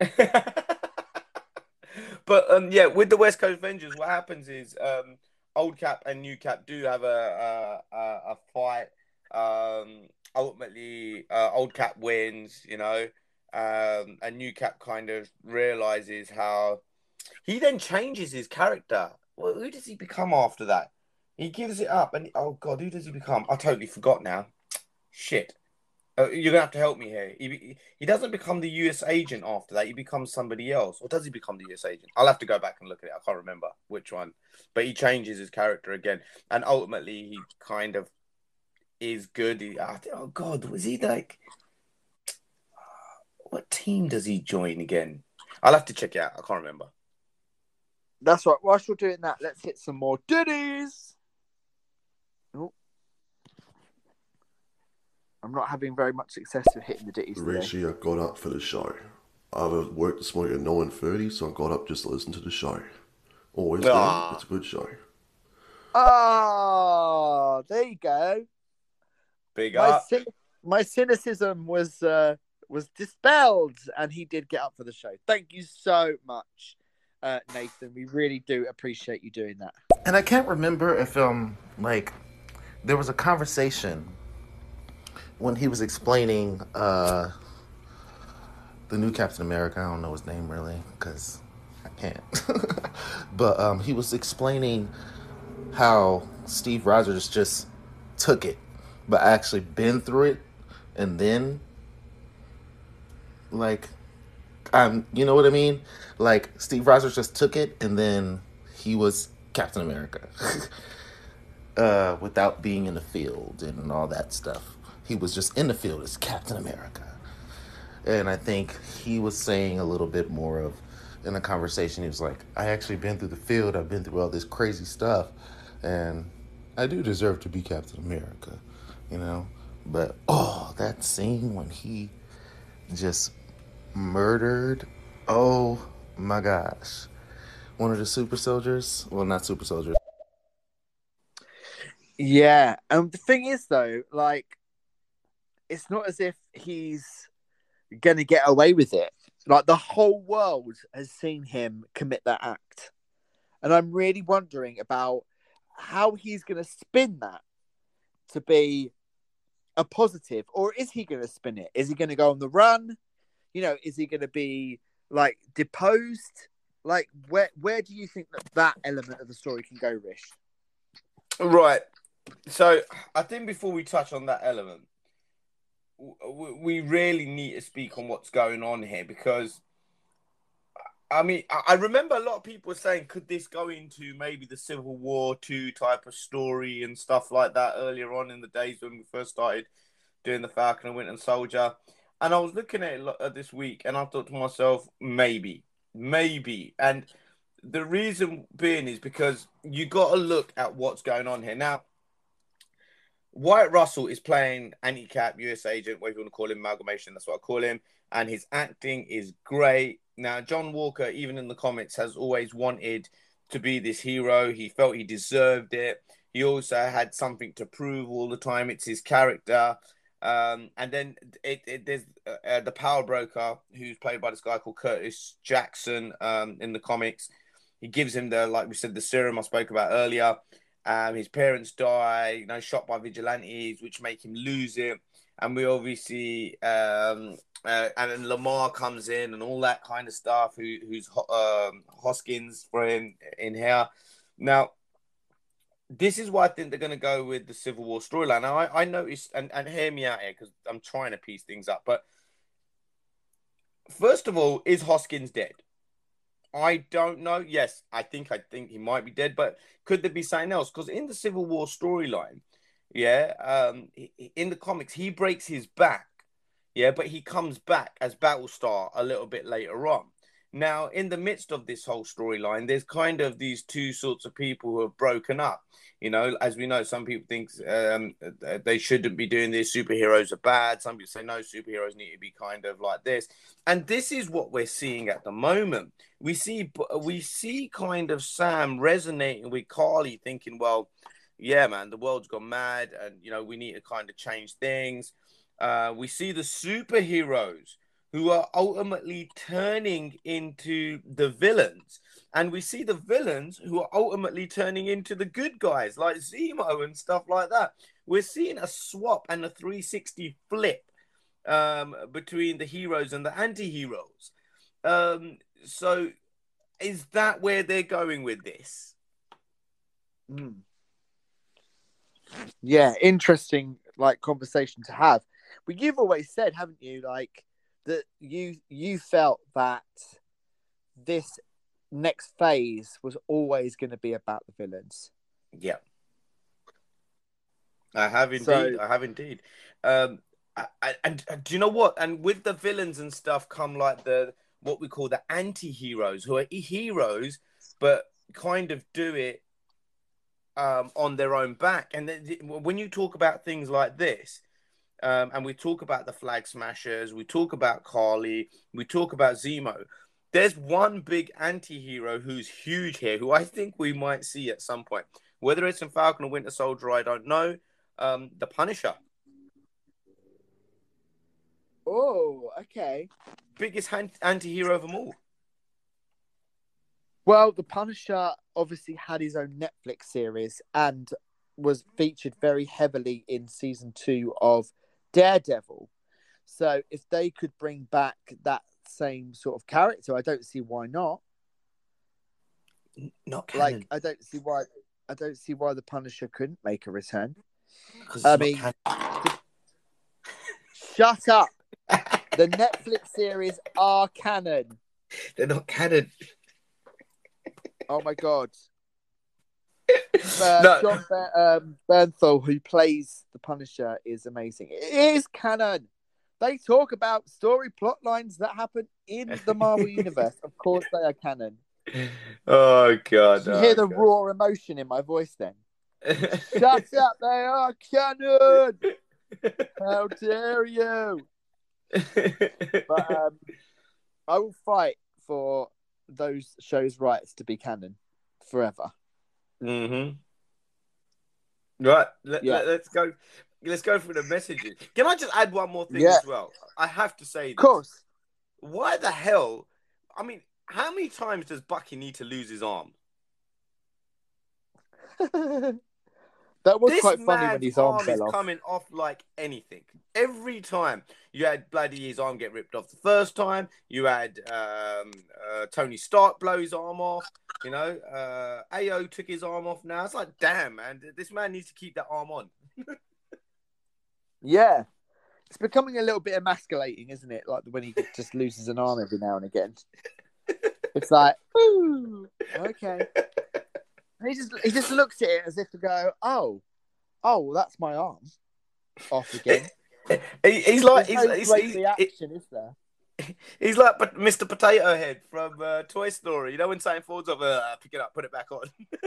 (laughs) but um, yeah, with the West Coast Avengers, what happens is um, Old Cap and New Cap do have a a, a, fight. Um, ultimately, uh, Old Cap wins, you know, um, and New Cap kind of realizes how he then changes his character. Well, who does he become after that? He gives it up, and oh god, who does he become? I totally forgot now. Shit. Uh, you're gonna have to help me here. He, he doesn't become the U.S. agent after that. He becomes somebody else, or does he become the U.S. agent? I'll have to go back and look at it. I can't remember which one, but he changes his character again, and ultimately he kind of is good. He, I think, oh God, was he like? (sighs) What team does he join again? I'll have to check it out. I can't remember. That's right. Whilst you're doing that, let's hit some more ditties. Oh. I'm not having very much success with hitting the ditties today. I got up for the show. I was worked this morning at nine thirty, so I got up just to listen to the show. Always good. Ah. It's a good show. Oh, there you go. Big My, up. cyn- my cynicism was uh, was dispelled, and he did get up for the show. Thank you so much, uh, Nathan. We really do appreciate you doing that. And I can't remember if um like there was a conversation when he was explaining uh the new Captain America. I don't know his name really because I can't. (laughs) but um he was explaining how Steve Rogers just took it, but actually been through it and then like um you know what I mean? Like Steve Rogers just took it and then he was Captain America. (laughs) uh without being in the field and all that stuff. He was just in the field as Captain America. And I think he was saying a little bit more of in a conversation, he was like, I actually been through the field, I've been through all this crazy stuff, and I do deserve to be Captain America, you know? But oh, that scene when he just murdered. Oh my gosh. One of the super soldiers. Well, not super soldiers. Yeah, and the thing is though, like, it's not as if he's gonna get away with it. Like the whole world has seen him commit that act, and I'm really wondering about how he's gonna spin that to be a positive, or is he gonna spin it? Is he gonna go on the run? You know, is he gonna be like deposed? Like, where where do you think that that element of the story can go, Rish? Right. So I think before we touch on that element, we really need to speak on what's going on here because I mean, I remember a lot of people saying, could this go into maybe the Civil War two type of story and stuff like that earlier on in the days when we first started doing the Falcon and Winter Soldier? And I was looking at it this week, and I thought to myself, maybe, maybe. And the reason being is because you got to look at what's going on here now. Wyatt Russell is playing anti-cap US agent, whatever you want to call him, amalgamation. That's what I call him, and his acting is great. Now, John Walker, even in the comics, has always wanted to be this hero. He felt he deserved it. He also had something to prove all the time. It's his character. Um, and then it, it there's uh, the power broker who's played by this guy called Curtiss Jackson um, in the comics. He gives him the like we said the serum I spoke about earlier. Um, his parents die, you know, shot by vigilantes, which make him lose it. And we obviously, um, uh, and then Lemar comes in and all that kind of stuff. Who, who's um, Hoskins for him in here now. This is why I think they're going to go with the Civil War storyline. Now, I, I noticed, and, and hear me out here because I'm trying to piece things up. But first of all, is Hoskins dead? I don't know. Yes, I think I think he might be dead, but could there be something else? Because in the Civil War storyline, yeah, um, in the comics, he breaks his back, yeah, but he comes back as Battlestar a little bit later on. Now, in the midst of this whole storyline, there's kind of these two sorts of people who have broken up. You know, as we know, some people think um, they shouldn't be doing this. Superheroes are bad. Some people say no, superheroes need to be kind of like this. And this is what we're seeing at the moment. We see, we see kind of Sam resonating with Karli, thinking, well, yeah, man, the world's gone mad, and you know we need to kind of change things. Uh, we see the superheroes who are ultimately turning into the villains. And we see the villains who are ultimately turning into the good guys, like Zemo and stuff like that. We're seeing a swap and a 360 flip um, between the heroes and the anti heroes. Um, so, is that where they're going with this? Mm. Yeah, interesting like conversation to have. But you've always said, haven't you, like that you you felt that this next phase was always going to be about the villains. Yeah. I have indeed. So- I have indeed. Um, I, I, and, and do you know what? And with the villains and stuff come like the what we call the anti-heroes, who are heroes, but kind of do it um, on their own back. And when you talk about things like this, um, and we talk about the flag smashers, we talk about Karli, we talk about Zemo. There's one big anti-hero who's huge here, who I think we might see at some point. Whether it's in Falcon or Winter Soldier, I don't know. Um, the Punisher, Oh, okay. biggest anti-hero of them all. Well, the Punisher obviously had his own Netflix series and was featured very heavily in season two of Daredevil. So if they could bring back that same sort of character, I don't see why not. Not Like I don't see why I don't see why the Punisher couldn't make a return. because I mean- Shut up. (laughs) The Netflix series are canon. they're not canon. Oh my god. Uh, No. Jon um, Bernthal, who plays the Punisher, is amazing. It is canon. They talk about story plot lines that happen in the Marvel (laughs) universe. Of course, they are canon. Oh god! You oh, hear the God. raw emotion in my voice. Then (laughs) shut up. They are canon. (laughs) How dare you? But um, I will fight for those shows' rights to be canon forever. Mm-hmm. Right. Let, Yeah. let, us go. Let's go through the messages. Can I just add one more thing Yeah. as well? I have to say, Of course. why the hell? I mean, how many times does Bucky need to lose his arm? (laughs) that was this quite funny when his arm arm fell is off. coming off like anything. Every time you had bloody his arm get ripped off the first time, you had um, uh, Tony Stark blow his arm off. You know, uh, Ayo took his arm off. Now it's like, damn, man, this man needs to keep that arm on. (laughs) Yeah. It's becoming a little bit emasculating, isn't it? Like when he (laughs) just loses an arm every now and again. It's like, (laughs) ooh, okay. And he just he just looks at it as if to go, oh, oh, well, that's my arm off again. (laughs) He- he's like, he's, There's no he's, great he's, reaction, is there? (laughs) he's like but Mr. Potato Head from uh, Toy Story. You know when something falls over, uh, pick it up, put it back on. (laughs)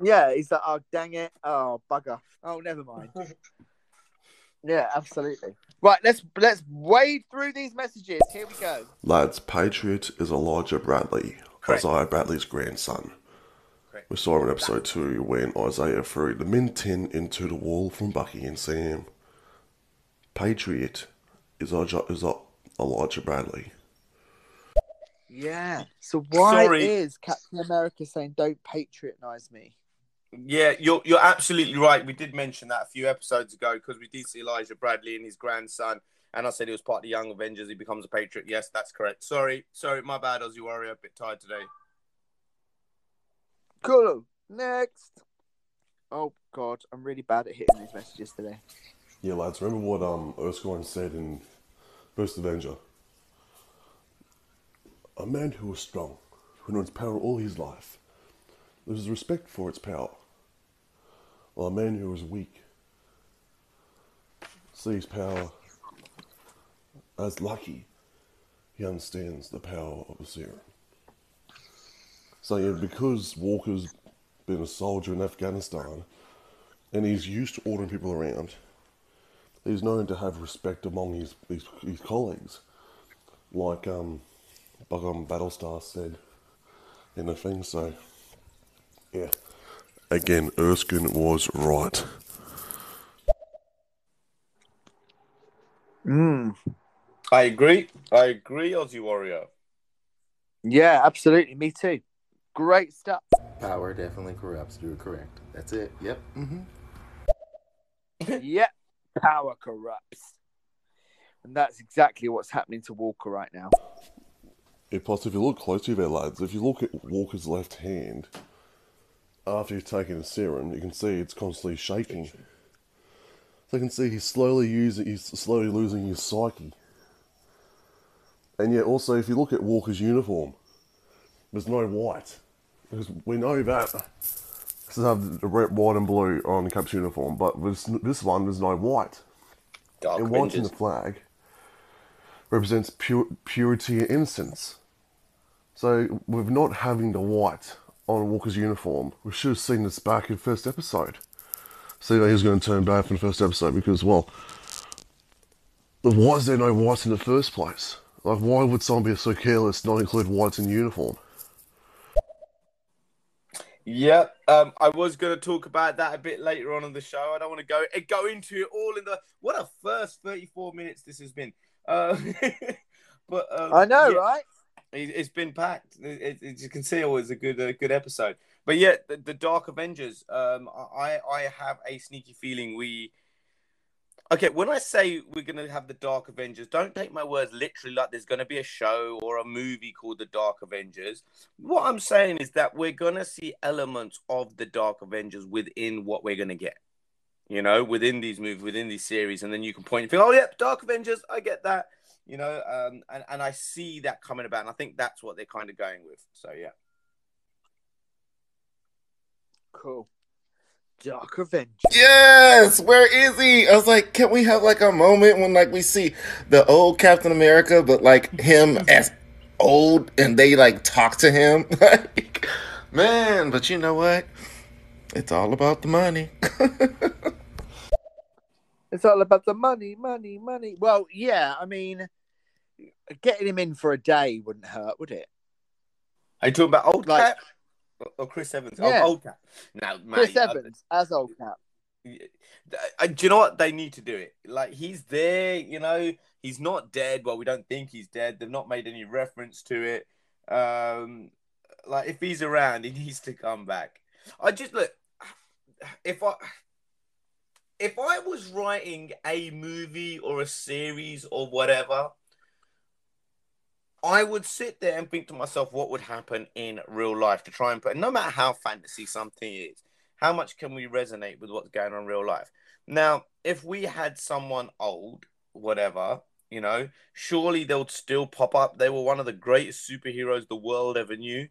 Yeah, he's like, oh, dang it, oh, bugger, oh, never mind. yeah, absolutely. Right, let's let's wade through these messages. Here we go. Lads, Patriot is Elijah Bradley, Correct. Isaiah Bradley's grandson. Correct. We saw him in episode 2 when Isaiah threw the Min 10 into the wall from Bucky and Sam. Patriot is Elijah, is Elijah Bradley. Yeah. So why Sorry. is Captain America saying "Don't patronize me"? Yeah, you're you're absolutely right. We did mention that a few episodes ago because we did see Elijah Bradley and his grandson, and I said he was part of the Young Avengers. He becomes a Patriot. Yes, that's correct. Sorry, sorry, my bad, Aussie Warrior. A bit tired today. Cool. Next. Oh God, I'm really bad at hitting these messages today. Yeah, lads, remember what um Erskine said in First Avenger? A man who is strong, who knows power all his life, loses respect for its power, while a man who is weak sees power as lucky. He understands the power of a serum. So yeah, because Walker's been a soldier in Afghanistan, and he's used to ordering people around, he's known to have respect among his his, his colleagues, like um, like um, Battlestar said in the thing. So, yeah, again, Erskine was right. Mm. I agree. I agree, Aussie Warrior. Yeah, absolutely. Me too. Great stuff. Power definitely corrupts. You're correct. That's it. Yep. hmm (laughs) yep. Power corrupts. And that's exactly what's happening to Walker right now. Yeah, plus, if you look closely there, lads, if you look at Walker's left hand after he's taken the serum, you can see it's constantly shaking. So you can see he's slowly using, he's slowly losing his psyche. And yet, also, if you look at Walker's uniform, there's no white. Because we know that this is have the red, white, and blue on the Cap's uniform, but this this one there's no white. Dark and white in the flag represents pure, purity and innocence. So, with not having the white on Walker's uniform, we should have seen this back in the first episode. See that he's going to turn bad from the first episode because, well, why is there no whites in the first place? Like, why would someone be so careless not include whites in uniform? Yep. Um, I was going to talk about that a bit later on in the show. I don't want to go eh, go into it all in the. What a first thirty-four minutes this has been. Uh, (laughs) but um, I know, yeah, right? it, it's been packed. It, it, as you can see, it was a good a good episode. But yeah, the, the Dark Avengers. Um, I I have a sneaky feeling we. Okay, when I say we're going to have the Dark Avengers, don't take my words literally like there's going to be a show or a movie called the Dark Avengers. What I'm saying is that we're going to see elements of the Dark Avengers within what we're going to get. You know, within these movies, within these series, and then you can point and think, "Oh, yeah, Dark Avengers, I get that." You know, um, and and I see that coming about, and I think that's what they're kind of going with. So yeah, Cool. Dark Revenge. Yes, where is he? I was like, can we have like a moment when like we see the old Captain America, but like him (laughs) as old, and they like talk to him? (laughs) Like, man, but you know what? It's all about the money. (laughs) It's all about the money, money, money. Well, yeah, I mean, getting him in for a day wouldn't hurt, would it? Are you talking about old Like- Cap or- or Chris Evans? Yeah. Oh, old Cap. Now, mate, Chris I- Evans as old Cap. Do you know what they need to do it? Like he's there, you know, he's not dead. Well, we don't think he's dead. They've not made any reference to it. Um, like if he's around, he needs to come back. I just look if I if I was writing a movie or a series or whatever, I would sit there and think to myself, what would happen in real life to try and put, no matter how fantasy something is, how much can we resonate with what's going on in real life? Now, if we had someone old, whatever, you know, surely they'll still pop up. They were one of the greatest superheroes the world ever knew.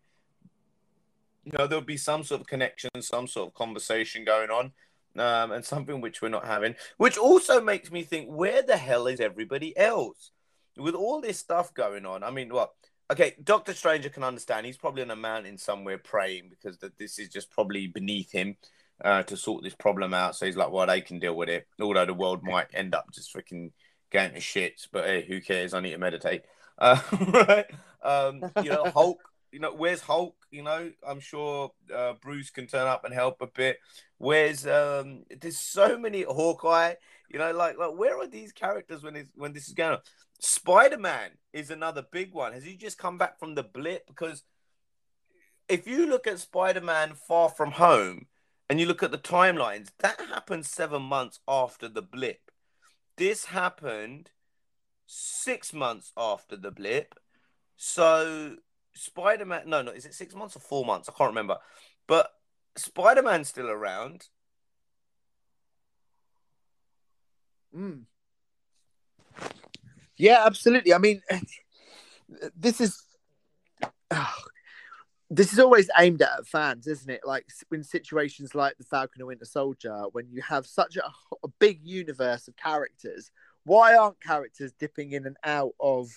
You know, there'll be some sort of connection, some sort of conversation going on, um, and something which we're not having, which also makes me think, where the hell is everybody else? With all this stuff going on, I mean, what? Okay, Doctor Stranger can understand. He's probably on a mountain somewhere praying because that this is just probably beneath him uh, to sort this problem out. So he's like, well, they can deal with it. Although the world might end up just freaking going to shit. But hey, who cares? I need to meditate. Uh, (laughs) right? Um, you know, (laughs) Hulk. You know, where's Hulk? You know, I'm sure uh, Bruce can turn up and help a bit. Where's um? There's so many Hawkeye. You know, like like where are these characters when it's, when this is going on? Spider Man is another big one. Has he just come back from the blip? Because if you look at Spider Man Far From Home and you look at the timelines, that happened seven months after the blip. This happened six months after the blip. So Spider Man, no, no, is it six months or four months? I can't remember. But Spider Man's still around. Mm. Yeah, absolutely. I mean, (laughs) this is this is always aimed at fans, isn't it? Like in situations like the Falcon and Winter Soldier, when you have such a, a big universe of characters, why aren't characters dipping in and out of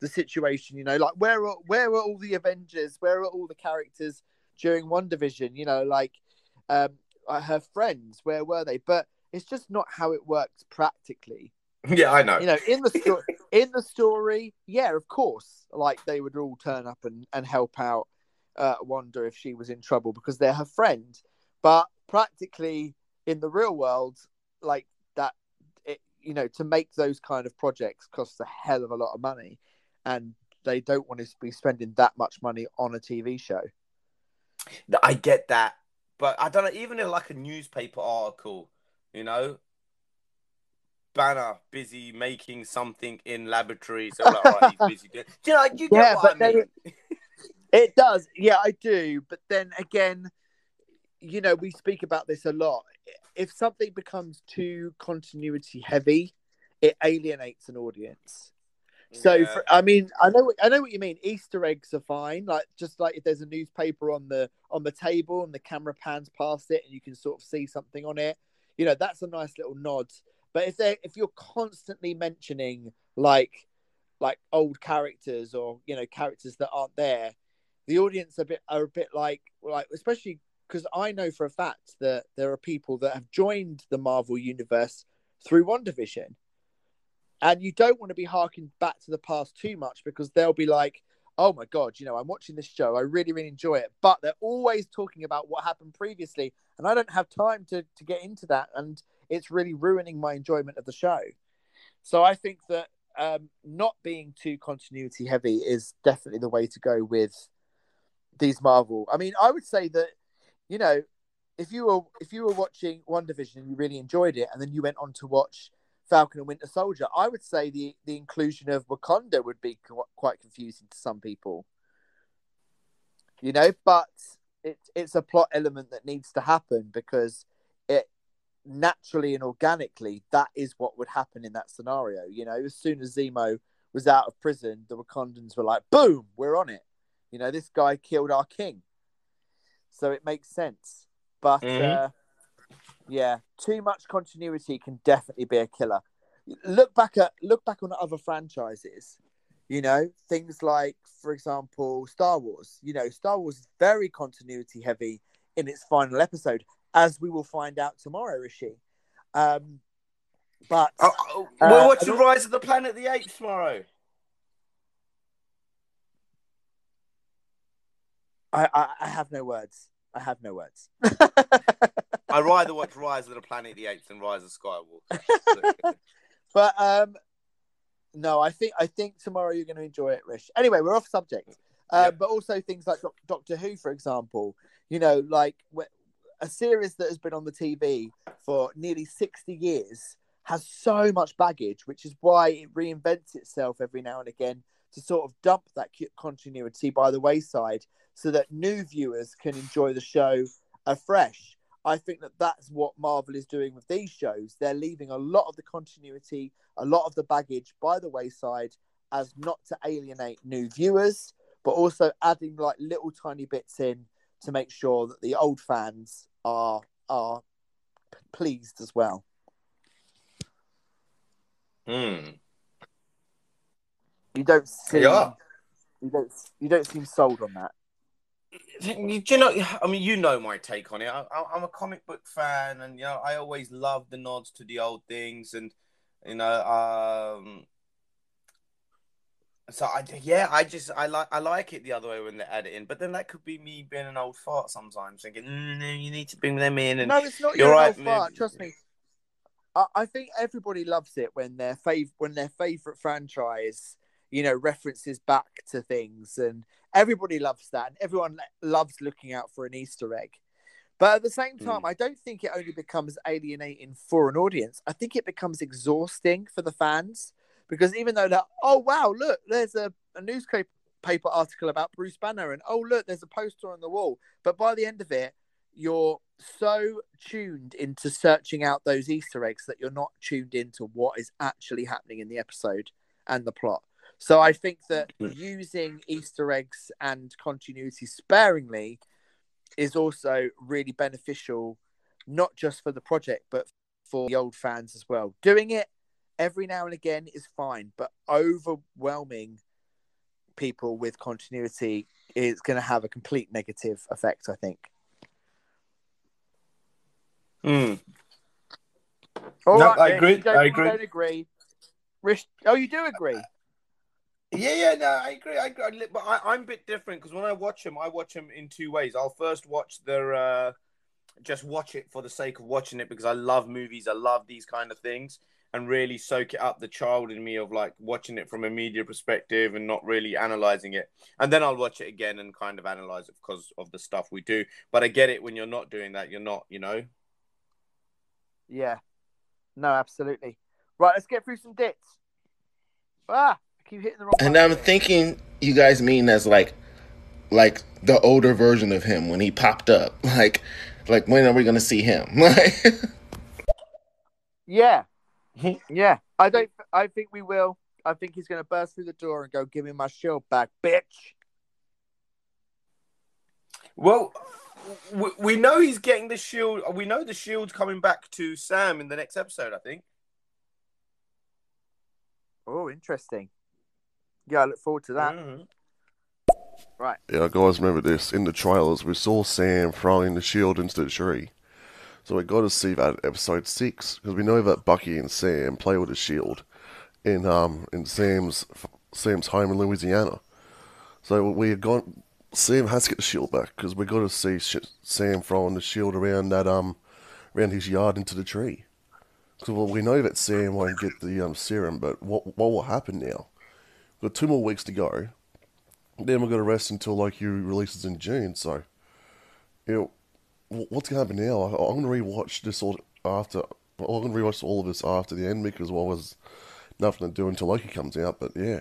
the situation? You know, like where are where are all the Avengers? Where are all the characters during WandaVision? You know, like um, her friends, where were they? But it's just not how it works practically (laughs) Yeah, I know. you know in the story (laughs) in the story yeah of course like they would all turn up and, and help out uh wanda if she was in trouble because they're her friend but practically in the real world like that it you know to make those kind of projects costs a hell of a lot of money and they don't want to be spending that much money on a tv show I get that, but I don't know. Even in like a newspaper article, you know, Banner busy making something in laboratory. So like, right, he's (laughs) busy doing. Do you know? You get Yeah, what I mean? It does. Yeah, I do. But then again, you know, we speak about this a lot. If something becomes too continuity heavy, it alienates an audience. So, Yeah. for, I mean, I know, I know what you mean. Easter eggs are fine. Like, just like if there's a newspaper on the on the table and the camera pans past it, and you can sort of see something on it. You know, that's a nice little nod. But if they if you're constantly mentioning like like old characters or you know characters that aren't there, the audience are a bit are a bit like like especially because I know for a fact that there are people that have joined the Marvel universe through WandaVision, and you don't want to be harking back to the past too much because they'll be like, "Oh my god, you know, I'm watching this show, I really really enjoy it," but they're always talking about what happened previously, and I don't have time to to get into that, and it's really ruining my enjoyment of the show. So I think that um, not being too continuity heavy is definitely the way to go with these Marvel. I mean, I would say that you know, if you were if you were watching WandaVision and you really enjoyed it, and then you went on to watch Falcon and Winter Soldier, I would say the the inclusion of Wakanda would be qu- quite confusing to some people. You know, but it's it's a plot element that needs to happen because it naturally and organically that is what would happen in that scenario. You know, as soon as Zemo was out of prison, the Wakandans were like, "Boom, we're on it." You know, this guy killed our king, so it makes sense. But Mhm. uh, yeah, too much continuity can definitely be a killer. Look back at look back on other franchises. You know, things like, for example, Star Wars. You know, Star Wars is very continuity heavy in its final episode, as we will find out tomorrow, Rishi. Um, but oh, oh uh, we're watching uh, Rise of the Planet of the Apes tomorrow. I, I, I have no words. I have no words. (laughs) I'd rather watch Rise of the Planet of the Apes than Rise of Skywalker. (laughs) but um, no, I think I think tomorrow you're going to enjoy it, Rish. Anyway, we're off subject. Uh, Yep. But also things like Doc- Doctor Who, for example. You know, like a series that has been on the TV for nearly sixty years has so much baggage, which is why it reinvents itself every now and again to sort of dump that continuity by the wayside, so that new viewers can enjoy the show afresh. I think that that's what Marvel is doing with these shows. They're leaving a lot of the continuity, a lot of the baggage by the wayside as not to alienate new viewers, but also adding like little tiny bits in to make sure that the old fans are are pleased as well. Hmm. You don't seem Yeah. you don't you don't seem sold on that. You, do you know? (sighs) I mean, you know my take on it. I, I, I'm a comic book fan, and you know, I always love the nods to the old things, and you know, um, so I yeah, I just I like I like it the other way when they add it in, but then that could be me being an old fart sometimes, thinking, mm, no, you need to bring them in, and no, it's not your right, old fart. maybe- Trust me. I, I think everybody loves it when their fav- when their favorite franchise, you know, references back to things, and everybody loves that, and everyone loves looking out for an Easter egg. But at the same time, hmm. I don't think it only becomes alienating for an audience. I think it becomes exhausting for the fans because even though that, oh wow, look, there's a, a newspaper paper article about Bruce Banner, and oh look, there's a poster on the wall. But by the end of it, you're so tuned into searching out those Easter eggs that you're not tuned into what is actually happening in the episode and the plot. So I think that using Easter eggs and continuity sparingly is also really beneficial, not just for the project, but for the old fans as well. Doing it every now and again is fine, but overwhelming people with continuity is going to have a complete negative effect, I think. Hmm. All No, right, I agree, I agree. don't agree. Rish, oh, you do agree. Yeah, yeah, no, I agree. I agree. But I, I'm a bit different because when I watch them, I watch them in two ways. I'll first watch their, uh, just watch it for the sake of watching it because I love movies. I love these kind of things and really soak it up. The child in me of like watching it from a media perspective and not really analyzing it. And then I'll watch it again and kind of analyze it because of the stuff we do. But I get it when you're not doing that. You're not, you know. Yeah. No, absolutely. Right, let's get through some dits. Ah, keep hitting the wrong And I'm here. thinking you guys mean as like like the older version of him when he popped up. (laughs) Like like when are we gonna see him? Like (laughs) Yeah. yeah. I don't I think we will. I think he's gonna burst through the door and go, Give me my shield back, bitch. Well, we, we know he's getting the shield. We know the shield's coming back to Sam in the next episode, I think. Oh, interesting. Yeah, I look forward to that. Mhm. Right. Yeah, guys, remember this. In the trailers, we saw Sam throwing the shield into the tree. So we got to see that at episode six because we know that Bucky and Sam play with the shield in um in Sam's Sam's home in Louisiana. So we have got Sam has to get the shield back because we got to see sh- Sam throwing the shield around that um around his yard into the tree. So well, we know that Sam won't get the um serum, but what what will happen now? We've got two more weeks to go. Then we're going to rest until like he releases in June. So, you know, what's going to happen now? I'm going to rewatch this all after. I'm going to rewatch all of this after the end because well, there's nothing to do until Loki comes out. But yeah,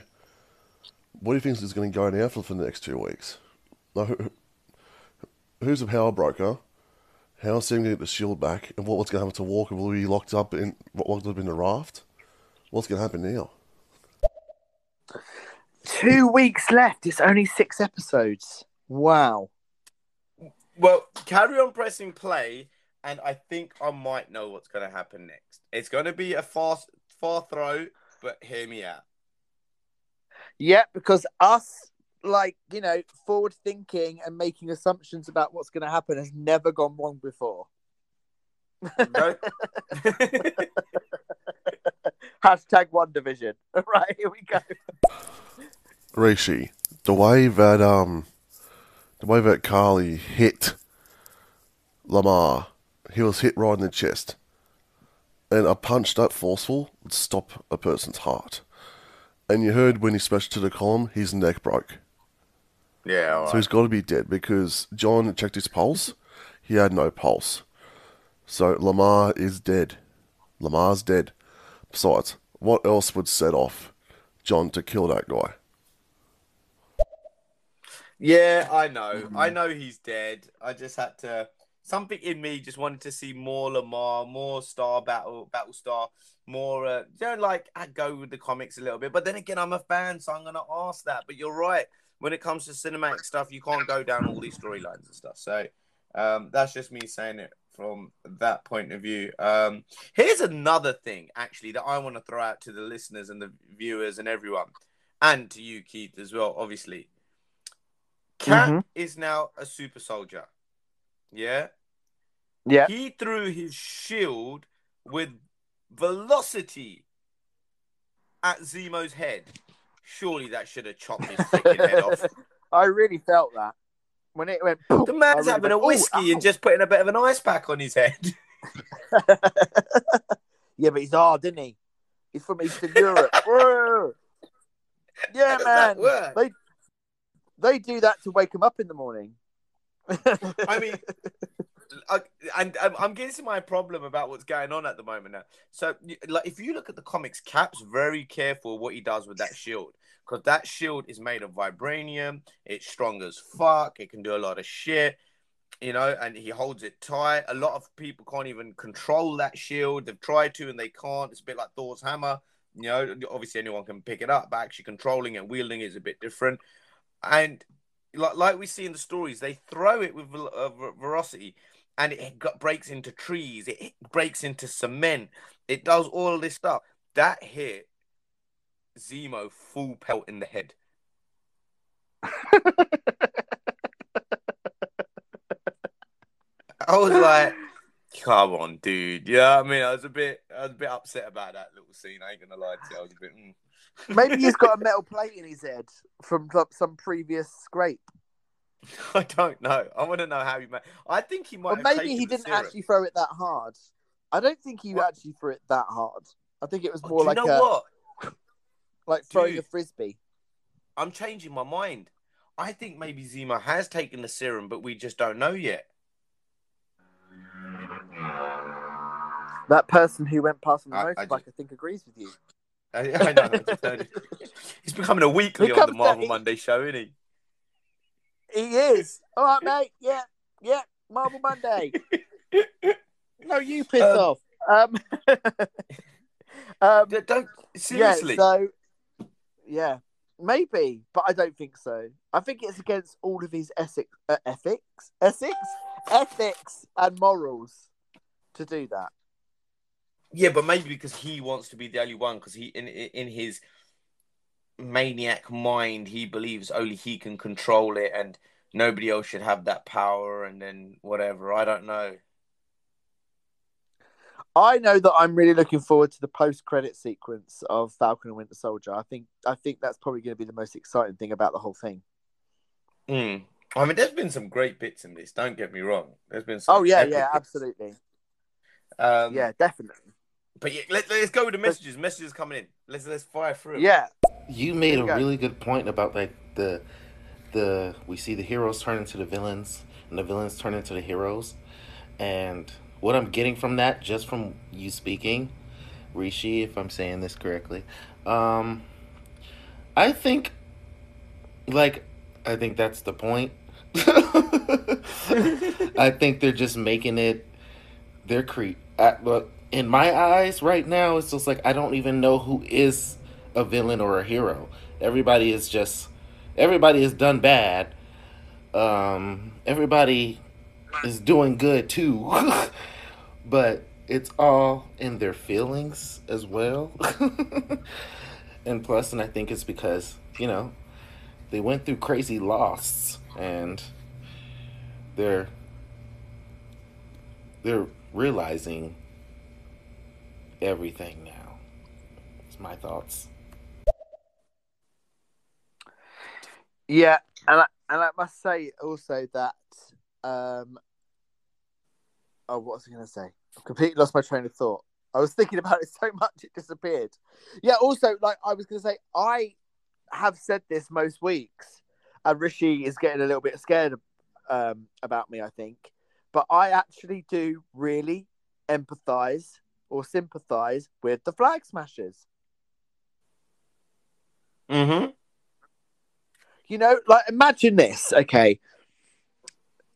what do you think is going to go now for, for the next two weeks? Like, who, who's a power broker? How's Sam going to get the shield back? And what, what's going to happen to Walker? Will he be locked up in locked up in the raft? What's going to happen now? Two weeks left. It's only six episodes. Wow. Well, carry on pressing play, and I think I might know what's going to happen next. It's going to be a fast, far throw, but hear me out. Yeah, because us, like, you know, forward thinking and making assumptions about what's going to happen has never gone wrong before. No? (laughs) Hashtag WandaVision. (laughs) Right, here we go. Rishi, the way that um, the way that Karli hit Lemar, he was hit right in the chest. And a punch that forceful would stop a person's heart. And you heard when he smashed to the column, his neck broke. Yeah, all So he's got to be dead because John checked his pulse. He had no pulse. So Lemar is dead. Lemar's dead. Besides, what else would set off John to kill that guy? Yeah, I know. Mm-hmm. I know he's dead. I just had to. Something in me just wanted to see more Lemar, more Star Battle, Battlestar, more. Uh, you know, like I go with the comics a little bit. But then again, I'm a fan, so I'm gonna ask that. But you're right. When it comes to cinematic stuff, you can't go down all these storylines and stuff. So um, that's just me saying it from that point of view. Um, here's another thing, actually, that I want to throw out to the listeners and the viewers and everyone, and to you, Keith, as well. Obviously, Cap Mhm. is now a super soldier. Yeah. Yeah. He threw his shield with velocity at Zemo's head. Surely that should have chopped his freaking head off. (laughs) I really felt that when it went. The man's really having a went, "Ooh, whiskey ow." and just putting a bit of an ice pack on his head. (laughs) (laughs) yeah, but he's hard, isn't he? He's from Eastern Europe. Yeah, How does that man. They they do that to wake him up in the morning. (laughs) I mean, I, and um, I'm, I'm getting to my problem about what's going on at the moment now. So, like, if you look at the comics, Cap's very careful what he does with that (laughs) shield because that shield is made of vibranium. It's strong as fuck. It can do a lot of shit, you know. And he holds it tight. A lot of people can't even control that shield. They've tried to and they can't. It's a bit like Thor's hammer. You know, obviously anyone can pick it up, but actually controlling and wielding is a bit different. And like like we see in the stories, they throw it with uh, and it breaks into trees. It breaks into cement. It does all this stuff. That hit Zemo full pelt in the head. (laughs) I was like, "Come on, dude." Yeah, I mean, I was a bit, I was a bit upset about that little scene. I ain't gonna lie to you. I was a bit. Mm. Maybe he's got a metal (laughs) plate in his head from some- previous scrape. I don't know. I want to know how he made. I think he might. Or have maybe he didn't actually throw it that hard. I don't think he What? actually threw it that hard. I think it was Oh, more you like know a, what? (laughs) like throwing Dude. a frisbee. I'm changing my mind. I think maybe Zemo has taken the serum, but we just don't know yet. That person who went past on the I- I motorbike, I, just- think, agrees with you. I, I know. I just heard it. (laughs) He's becoming a weekly on the Marvel Monday show, isn't he? He is. All right, mate. Yeah, yeah. Marvel Monday. (laughs) No, you piss Um, off. Um, (laughs) um, Don't yeah. seriously. So, yeah, maybe, but I don't think so. I think it's against all of his ethics, uh, ethics, ethics, ethics, and morals to do that. Yeah, but maybe because he wants to be the only one, because he in in his maniac mind, he believes only he can control it, and nobody else should have that power. And then whatever, I don't know. I know that I'm really looking forward to the post-credit sequence of Falcon and Winter Soldier. I think I think that's probably going to be the most exciting thing about the whole thing. Mm. I mean, there's been some great bits in this. Don't get me wrong. There's been some Oh yeah, yeah, bits. absolutely. Um, Yeah, definitely. But yeah, let, let's go with the messages. Messages coming in. Let's let's fire through. Yeah, You made Here a go. really good point about like the the we see the heroes turn into the villains and the villains turn into the heroes. And what I'm getting from that, just from you speaking, Rishi, if I'm saying this correctly, um I think like I think that's the point. (laughs) I think they're just making it they're cre at look in my eyes right now it's just like I don't even know who is a villain or a hero. Everybody is just everybody is done bad. Um everybody is doing good too. (laughs) but it's all in their feelings as well. (laughs) and plus and I think it's because, you know, they went through crazy loss and they're they're realizing everything now. It's my thoughts. yeah, and I, and I must say also that um oh what was I gonna say? I've completely lost my train of thought. I was thinking about it (laughs) so much it disappeared. Yeah, also like I was gonna say I have said this most weeks and Rishi is getting a little bit scared um, about me, I think. But I actually do really empathize or sympathize with the flag smashers. Mm-hmm. You know, like imagine this, okay.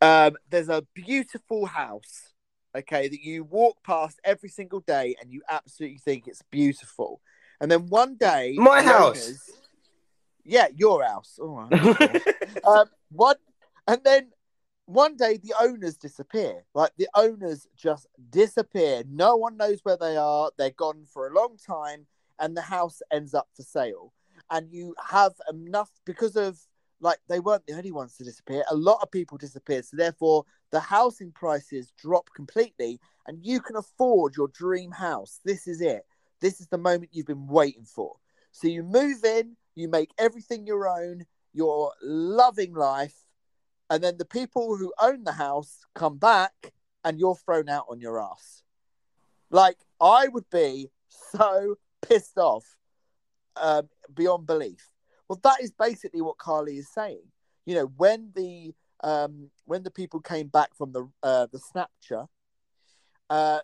Um, there's a beautiful house, okay, that you walk past every single day and you absolutely think it's beautiful. And then one day My house. owners- yeah, your house. All right. (laughs) um, one and then one day the owners disappear. Like the owners just disappear. No one knows where they are. They're gone for a long time, and the house ends up for sale. And you have enough because of like they weren't the only ones to disappear. A lot of people disappeared, so therefore the housing prices drop completely, and you can afford your dream house. This is it. This is the moment you've been waiting for. So you move in, you make everything your own, you're loving life, and then the people who own the house come back and you're thrown out on your ass. Like, I would be so pissed off um, beyond belief. Well, that is basically what Karli is saying. You know, when the um, when the people came back from the uh, the snatcher, uh,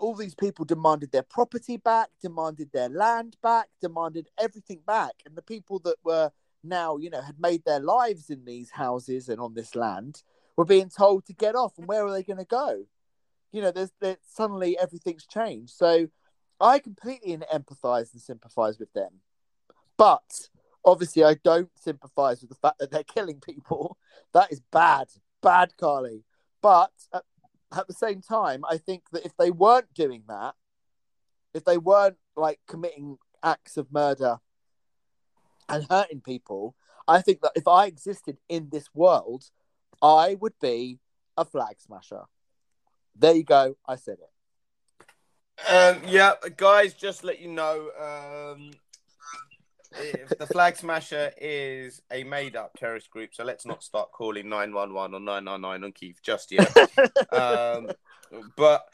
all these people demanded their property back, demanded their land back, demanded everything back, and the people that were now, you know, had made their lives in these houses and on this land were being told to get off, and where are they going to go? You know, there's, there's suddenly everything's changed. So I completely empathise and sympathise with them, but obviously I don't sympathise with the fact that they're (laughs) killing people. That is bad, bad, Karli. But at, at the same time, I think that if they weren't doing that, if they weren't like committing acts of murder and hurting people, I think that if I existed in this world, I would be a flag smasher. There you go. I said it. Um, yeah, guys, just let you know, um, the Flag Smasher is a made-up terrorist group, so let's not start calling nine one one or nine nine nine on Keith just yet. (laughs) um, but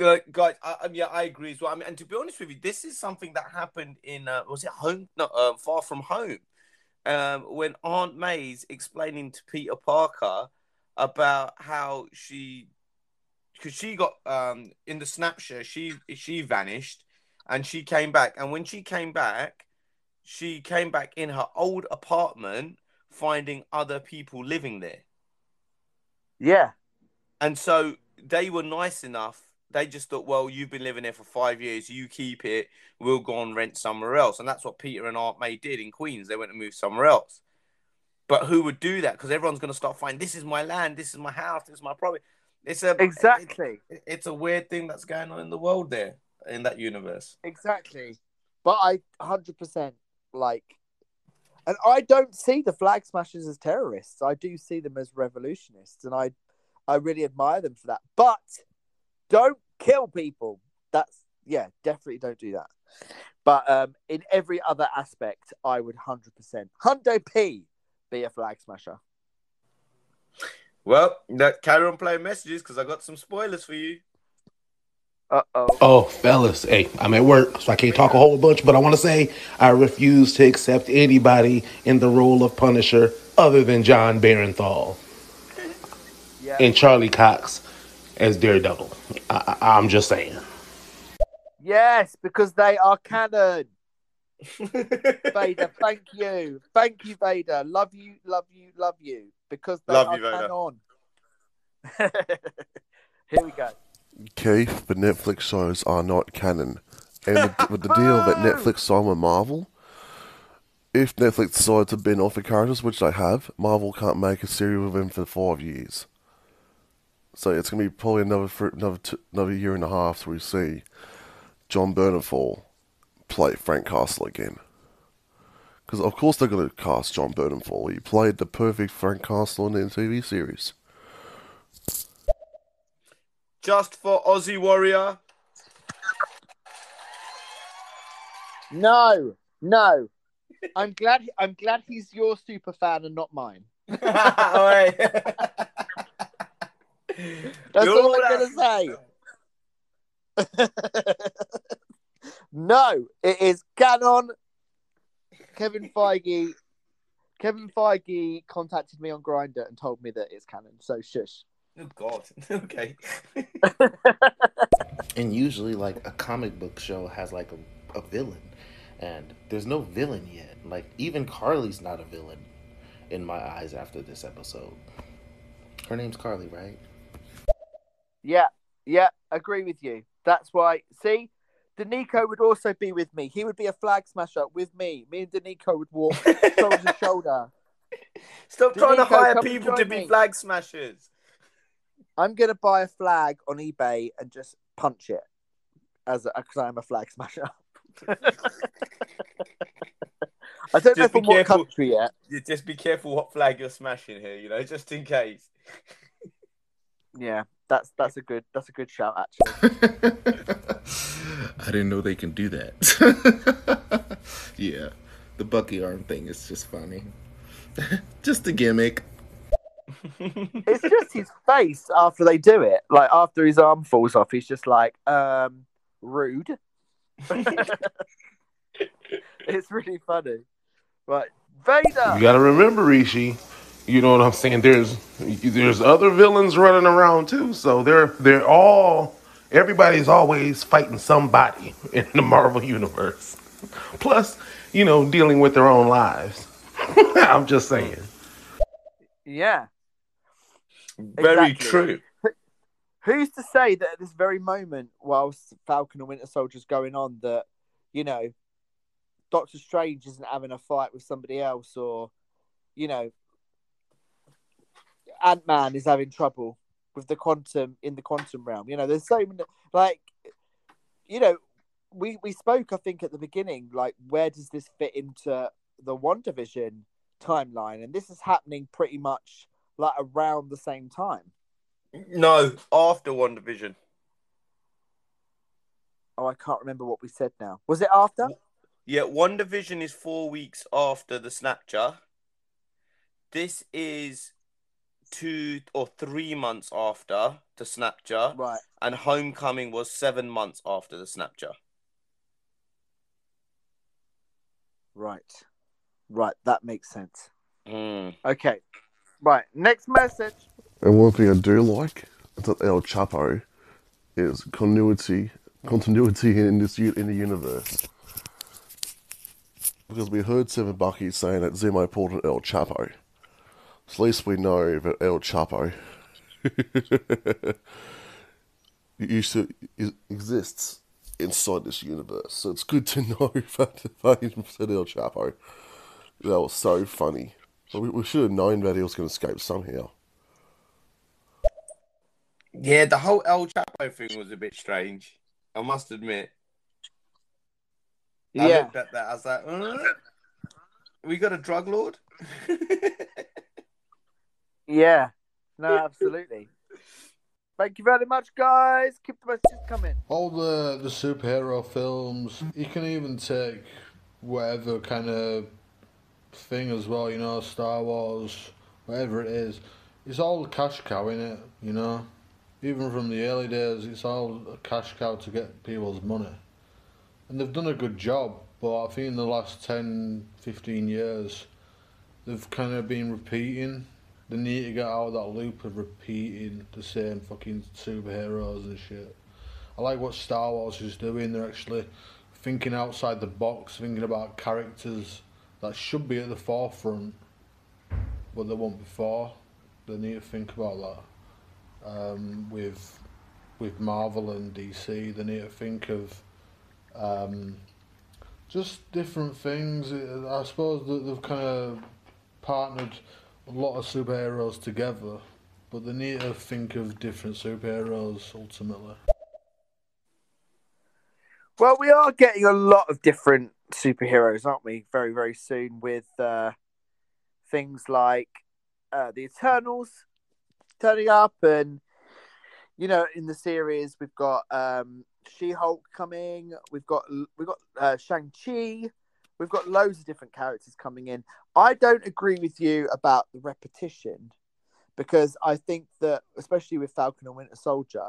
uh, guys, I, I, yeah, I agree as well. I mean, and to be honest with you, this is something that happened in uh, was it home? No, uh, far from home. Um, when Aunt May's explaining to Peter Parker about how she, because she got um in the snapshot, she she vanished, and she came back, and when she came back, she came back in her old apartment, finding other people living there. Yeah. And so they were nice enough. They just thought, well, you've been living there for five years. You keep it. We'll go and rent somewhere else. And that's what Peter and Aunt May did in Queens. They went and moved somewhere else. But who would do that? Because everyone's going to start finding this is my land, this is my house, this is my property. It's a Exactly. it- it's a weird thing that's going on in the world there, in that universe. Exactly. But I 100% like, and I don't see the flag smashers as terrorists. I do see them as revolutionists, and I, I really admire them for that. But don't kill people. That's yeah, definitely don't do that. But um, in every other aspect, I would 100% Hundo P be a flag smasher. Well, that carry on playing messages because I got some spoilers for you. Uh oh. Oh, fellas, hey, I'm at work, so I can't talk a whole bunch, but I want to say I refuse to accept anybody in the role of Punisher other than Jon Bernthal Yeah. and Charlie Cox as Daredevil. I, I, I'm just saying. Yes, because they are canon. (laughs) Vader, thank you. Thank you, Vader. Love you, love you, love you. Because they Love are you, Vader. canon. (laughs) Here we go. Keith, the Netflix shows are not canon. And with, with the deal that (laughs) Netflix signed with Marvel, if Netflix decides to bin off the characters, which they have, Marvel can't make a series with them for five years. So it's going to be probably another fr- another t- another year and a half till we see Jon Bernthal play Frank Castle again. Because of course they're going to cast Jon Bernthal. He played the perfect Frank Castle in the TV series. Just for Aussie Warrior. No, no. I'm glad. I'm glad he's your super fan and not mine. Alright. (laughs) (laughs) That's You're all I'm gonna say. (laughs) no, it is canon. Kevin Feige. Kevin Feige contacted me on Grindr and told me that it's canon. So shush. Oh God. (laughs) Okay. (laughs) And usually, like a comic book show has like a, a villain, and there's no villain yet. Like even Karli's not a villain in my eyes after this episode. Her name's Karli, right? Yeah, yeah, agree with you. That's why. See, Danico would also be with me. He would be a flag smasher with me. Me and Danico would walk (laughs) shoulder to shoulder. Stop trying to hire people to be me. flag smashers. I'm gonna buy a flag on eBay and just punch it as because I'm a flag smasher. (laughs) I don't know Just be from what country yet. You just be careful what flag you're smashing here, you know, just in case. Yeah, that's that's a good that's a good shout actually. (laughs) I didn't know they can do that. (laughs) yeah, the Bucky arm thing is just funny. just a gimmick. (laughs) it's just his face after they do it. Like after his arm falls off, he's just like, um, rude. (laughs) it's really funny. Right, Vader. You gotta remember, Rishi. You know what I'm saying? There's there's other villains running around too, so they're they're all everybody's always fighting somebody (laughs) in the Marvel universe. Plus, you know, dealing with their own lives. I'm just saying. Yeah. Very Exactly. true. Who's to say that at this very moment, whilst Falcon and Winter Soldier's going on, that you know, Doctor Strange isn't having a fight with somebody else, or you know, Ant Man is having trouble with the quantum in the quantum realm. You know, there's so many like, you know, we we spoke I think at the beginning like where does this fit into the WandaVision timeline, and this is happening pretty much like around the same time. No, after WandaVision. Oh, I can't remember what we said now. Was it after? Yeah, WandaVision is four weeks after the Snapchat. This is two or three months after the Snapchat, Right. and Homecoming was seven months after the Snapchat. Right. Right. That makes sense. Mm. Okay. Right. Next message. And one thing I do like that El Chapo is continuity, continuity in this in the universe. Because we heard Seven Bucky saying that Zemo pulled an El Chapo. So at least we know that El Chapo (laughs) used to exists inside this universe. So it's good to (laughs) know that they said El Chapo. That was so funny. But we, we should have known that he was going to escape somehow. Yeah, the whole El Chapo thing was a bit strange. I must admit. I Yeah. looked at that. I was like, uh, we got a drug lord. (laughs) Yeah. No, absolutely. Thank you very much, guys. Keep the messages coming. All the the superhero films, you can even take whatever kind of thing as well, you know, Star Wars, whatever it is. It's all a cash cow in it, you know. Even from the early days, it's all a cash cow to get people's money. And they've done a good job, but I think in the last 10, 15 years, they've kind of been repeating. They need to get out of that loop of repeating the same fucking superheroes and shit. I like what Star Wars is doing. They're actually thinking outside the box, thinking about characters that should be at the forefront, but they weren't before. They need to think about that. Um, with with Marvel and DC, they need to think of um, just different things. I suppose that they've kind of partnered a lot of superheroes together, but they need to think of different superheroes ultimately. Well, we are getting a lot of different superheroes, aren't we? Very, very soon with uh, things like uh, the Eternals turning up, and you know, in the series we've got um, She-Hulk coming. We've got we've got uh, Shang Chi. We've got loads of different characters coming in. I don't agree with you about the repetition because I think that, especially with Falcon and Winter Soldier,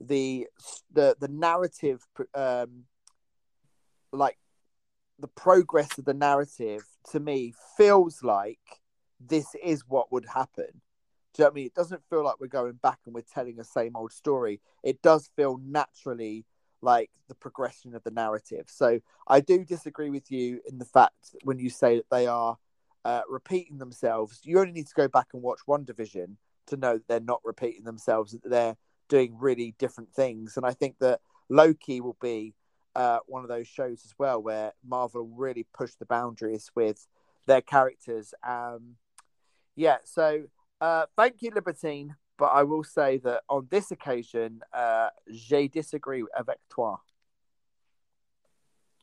the the the narrative, um, like the progress of the narrative, to me feels like this is what would happen. Do you know what I mean? It doesn't feel like we're going back and we're telling the same old story. It does feel naturally like the progression of the narrative. So I do disagree with you in the fact when you say that they are uh, repeating themselves. You only need to go back and watch WandaVision to know that they're not repeating themselves. That they're doing really different things. And I think that Loki will be uh, one of those shows as well where Marvel really pushed the boundaries with their characters. Um, yeah, so uh, thank you, Libertine. But I will say that on this occasion, uh, je disagree avec toi.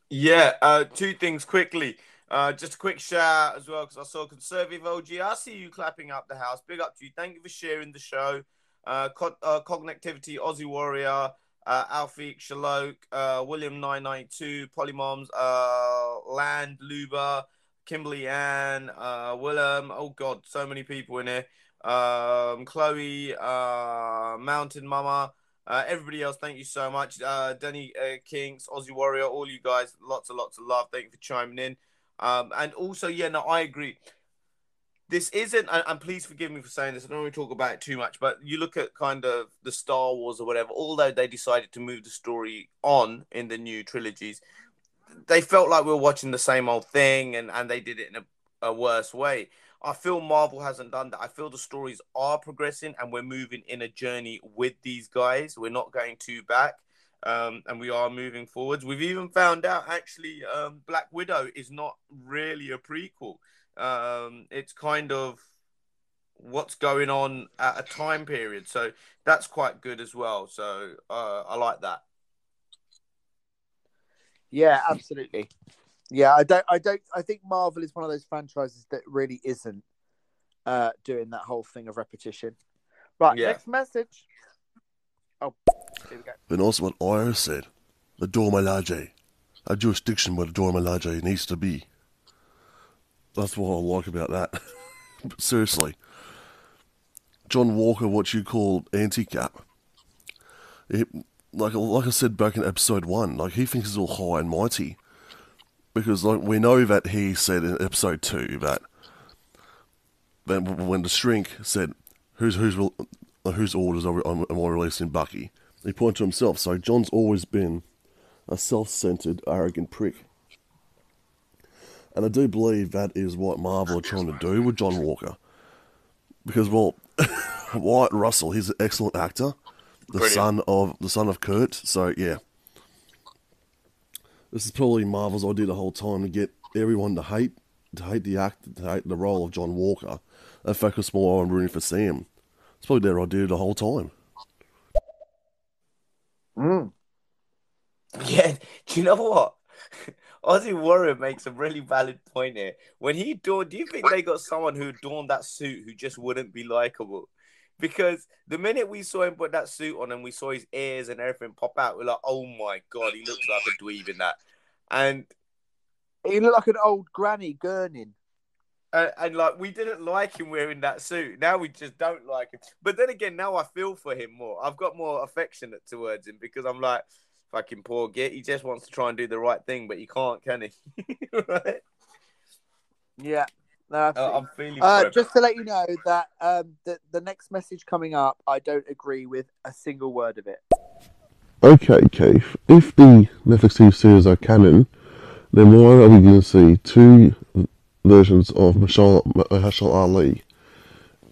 Yeah, uh, two things quickly. Uh, just a quick shout out as well because I saw Conservative OG. I see you clapping up the house. Big up to you. Thank you for sharing the show. Uh, Co- uh Cognitivity, Aussie Warrior, uh, Alfie Shalok, uh, William 992, Polymoms, uh, Land Luba, Kimberly Ann, uh, Willem. Oh, God, so many people in here. Um, Chloe, uh, Mountain Mama. Uh, everybody else, thank you so much. Uh, Danny uh, Kings, Aussie Warrior, all you guys, lots and lots of love. Thank you for chiming in. Um, and also, yeah, no, I agree. This isn't, and please forgive me for saying this. I don't want to talk about it too much, but you look at kind of the Star Wars or whatever. Although they decided to move the story on in the new trilogies, they felt like we were watching the same old thing, and and they did it in a, a worse way. I feel Marvel hasn't done that. I feel the stories are progressing, and we're moving in a journey with these guys. We're not going too back um, and we are moving forwards. We've even found out actually um, Black Widow is not really a prequel. Um, it's kind of what's going on at a time period, so that's quite good as well. So uh, I like that. Yeah, absolutely. Yeah, I don't, I don't, I think Marvel is one of those franchises that really isn't uh, doing that whole thing of repetition. Right, Yeah. next message. Oh, here we go. But also what Ira said, the Dora Milaje, a jurisdiction where the Dora Milaje needs to be. That's what I like about that. (laughs) seriously, John Walker, what you call anti-cap, like like I said back in episode one, like he thinks he's all high and mighty, because like we know that he said in episode two that when the shrink said, "Whose whose whose orders are am I releasing Bucky?" He pointed to himself. So John's always been a self-centered, arrogant prick, and I do believe that is what Marvel are trying to do with John Walker, because well, (laughs) Wyatt Russell, he's an excellent actor, the Brilliant. son of the son of Kurt. So yeah. This is probably Marvel's idea the whole time to get everyone to hate to hate the act to hate the role of John Walker and focus more on rooting for Sam. It's probably their idea the whole time. Mm. Yeah, do you know what? Aussie Warrior makes a really valid point here. When he donned, do you think they got someone who donned that suit who just wouldn't be likable? Because the minute we saw him put that suit on and we saw his ears and everything pop out, we're like, oh my god, he looks like a dweeb in that. And He looked like an old granny gurning. and, and like we didn't like him wearing that suit. Now we just don't like him. But then again, now I feel for him more. I've got more affectionate towards him because I'm like, fucking poor git. He just wants to try and do the right thing, but he can't, can he? (laughs) right? Yeah. No, Uh. I'm feeling. Uh, just to let you know that um, the, the next message coming up, I don't agree with a single word of it. Okay, Keith. If the Netflix TV series are canon, then why are we going to see two versions of Marshall, Mahershala Ali,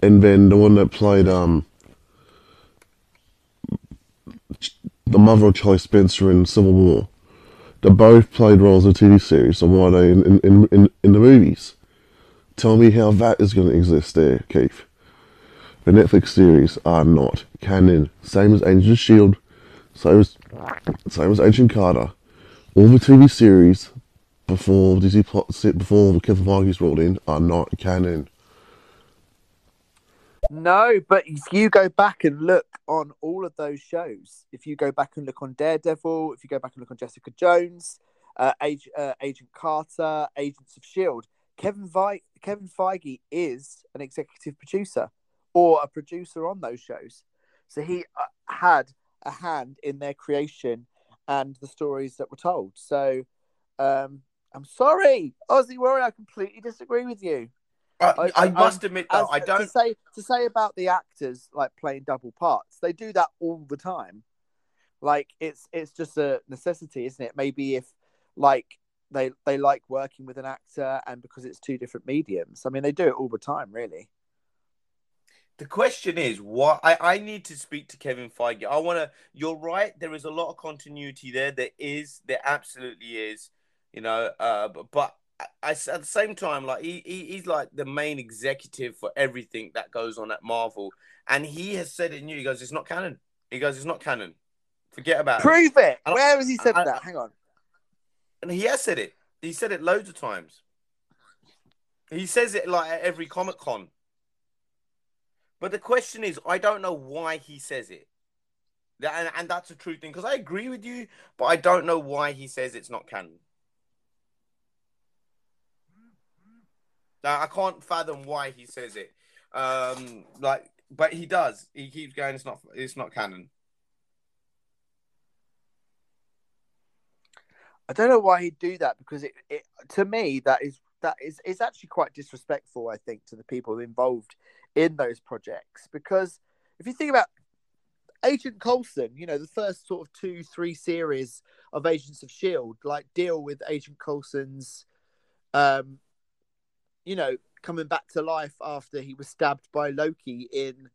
and then the one that played um the mother of Charlie Spencer in Civil War? They both played roles in the TV series, so why they in, in, in, in the movies? Tell me how that is going to exist there, Keith. The Netflix series are not canon. Same as Agents of Shield, same as same as Agent Carter. All the TV series before Disney Plus, before Kevin Feige's rolled in are not canon. No, but if you go back and look on all of those shows, if you go back and look on Daredevil, if you go back and look on Jessica Jones, uh, Ag- uh, Agent Carter, Agents of Shield. Kevin Vi- Kevin Feige is an executive producer or a producer on those shows, so he uh, had a hand in their creation and the stories that were told. So, um, I'm sorry, Aussie Warrior, I completely disagree with you. I, I- must admit though, I don't. say to say about the actors like playing double parts. They do that all the time. Like it's it's just a necessity, isn't it? Maybe if like they they like working with an actor and because it's two different mediums. I mean, they do it all the time, really. The question is, what I, I need to speak to Kevin Feige. I want to. You're right. There is a lot of continuity there. There is. There absolutely is. You know. Uh, but, but I, at the same time, like he, he he's like the main executive for everything that goes on at Marvel, and he has said it new. He goes, "It's not canon." He goes, "It's not canon. Forget about it." Prove it. I don't- Where has he said I- that? Hang on. And he has said it. He said it loads of times. He says it like at every Comic Con. But the question is, I don't know why he says it. And, and that's a true thing because I agree with you, but I don't know why he says it's not canon. Now, I can't fathom why he says it. Um, like, but he does. He keeps going. It's not. It's not canon. I don't know why he'd do that because it, it to me that is that is is actually quite disrespectful. I think to the people involved in those projects because if you think about Agent Coulson, you know the first sort of two three series of Agents of Shield like deal with Agent Coulson's, um, you know, coming back to life after he was stabbed by Loki in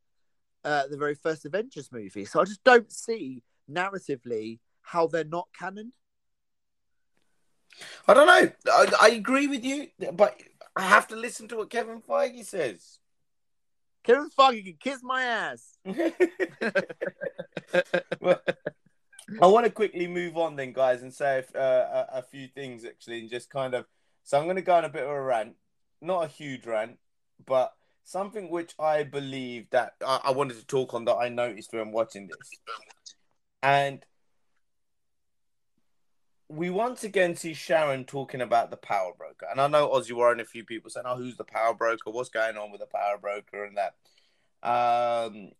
uh, the very first Avengers movie. So I just don't see narratively how they're not canon. I don't know. I, I agree with you, but I have to listen to what Kevin Feige says. Kevin Feige can kiss my ass. (laughs) (laughs) well, I want to quickly move on then, guys, and say uh, a, a few things actually, and just kind of. So I'm going to go on a bit of a rant, not a huge rant, but something which I believe that I, I wanted to talk on that I noticed when watching this, and we once again see Sharon talking about the power broker, and I know Aussie Warrior, a few people saying, "Oh, who's the power broker? What's going on with the power broker?" and that. Um,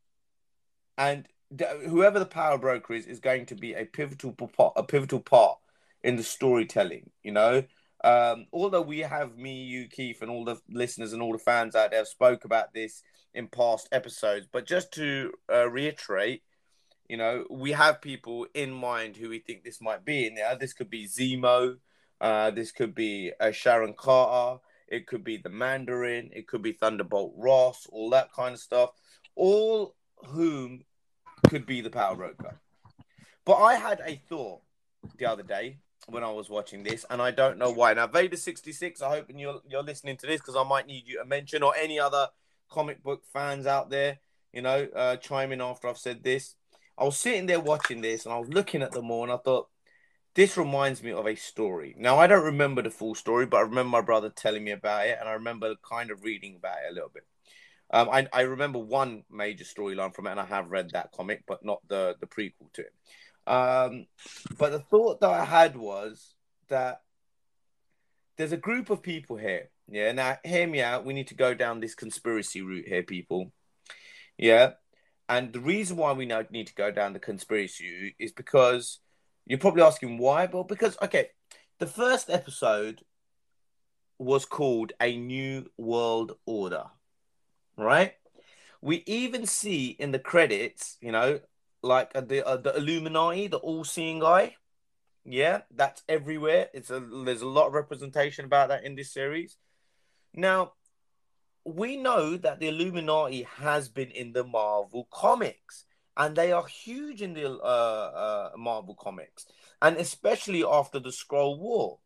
and th- whoever the power broker is is going to be a pivotal a pivotal part in the storytelling. You know, um, although we have me, you, Keith, and all the listeners and all the fans out there spoke about this in past episodes, but just to uh, reiterate, you know, we have people in mind who we think this might be in there. This could be Zemo, uh, this could be uh, Sharon Carter, it could be the Mandarin, it could be Thunderbolt Ross, all that kind of stuff. All whom could be the power broker. But I had a thought the other day when I was watching this, and I don't know why. Now, Vader sixty six, I hope you're you're listening to this because I might need you to mention or any other comic book fans out there, you know, uh, chime in after I've said this. I was sitting there watching this, and I was looking at them all, and I thought. This reminds me of a story. Now I don't remember the full story, but I remember my brother telling me about it, and I remember kind of reading about it a little bit. Um, I, I remember one major storyline from it, and I have read that comic, but not the the prequel to it. Um, but the thought that I had was that there's a group of people here. Yeah, now hear me out. We need to go down this conspiracy route here, people. Yeah, and the reason why we now need to go down the conspiracy route is because you're probably asking why. Well, because okay, the first episode was called A New World Order right? We even see in the credits, you know, like uh, the uh, the Illuminati, the all-seeing eye. Yeah, that's everywhere. It's a there's a lot of representation about that in this series. Now, we know that the Illuminati has been in the Marvel comics, and they are huge in the uh, uh, Marvel comics, and especially after the Skrull War.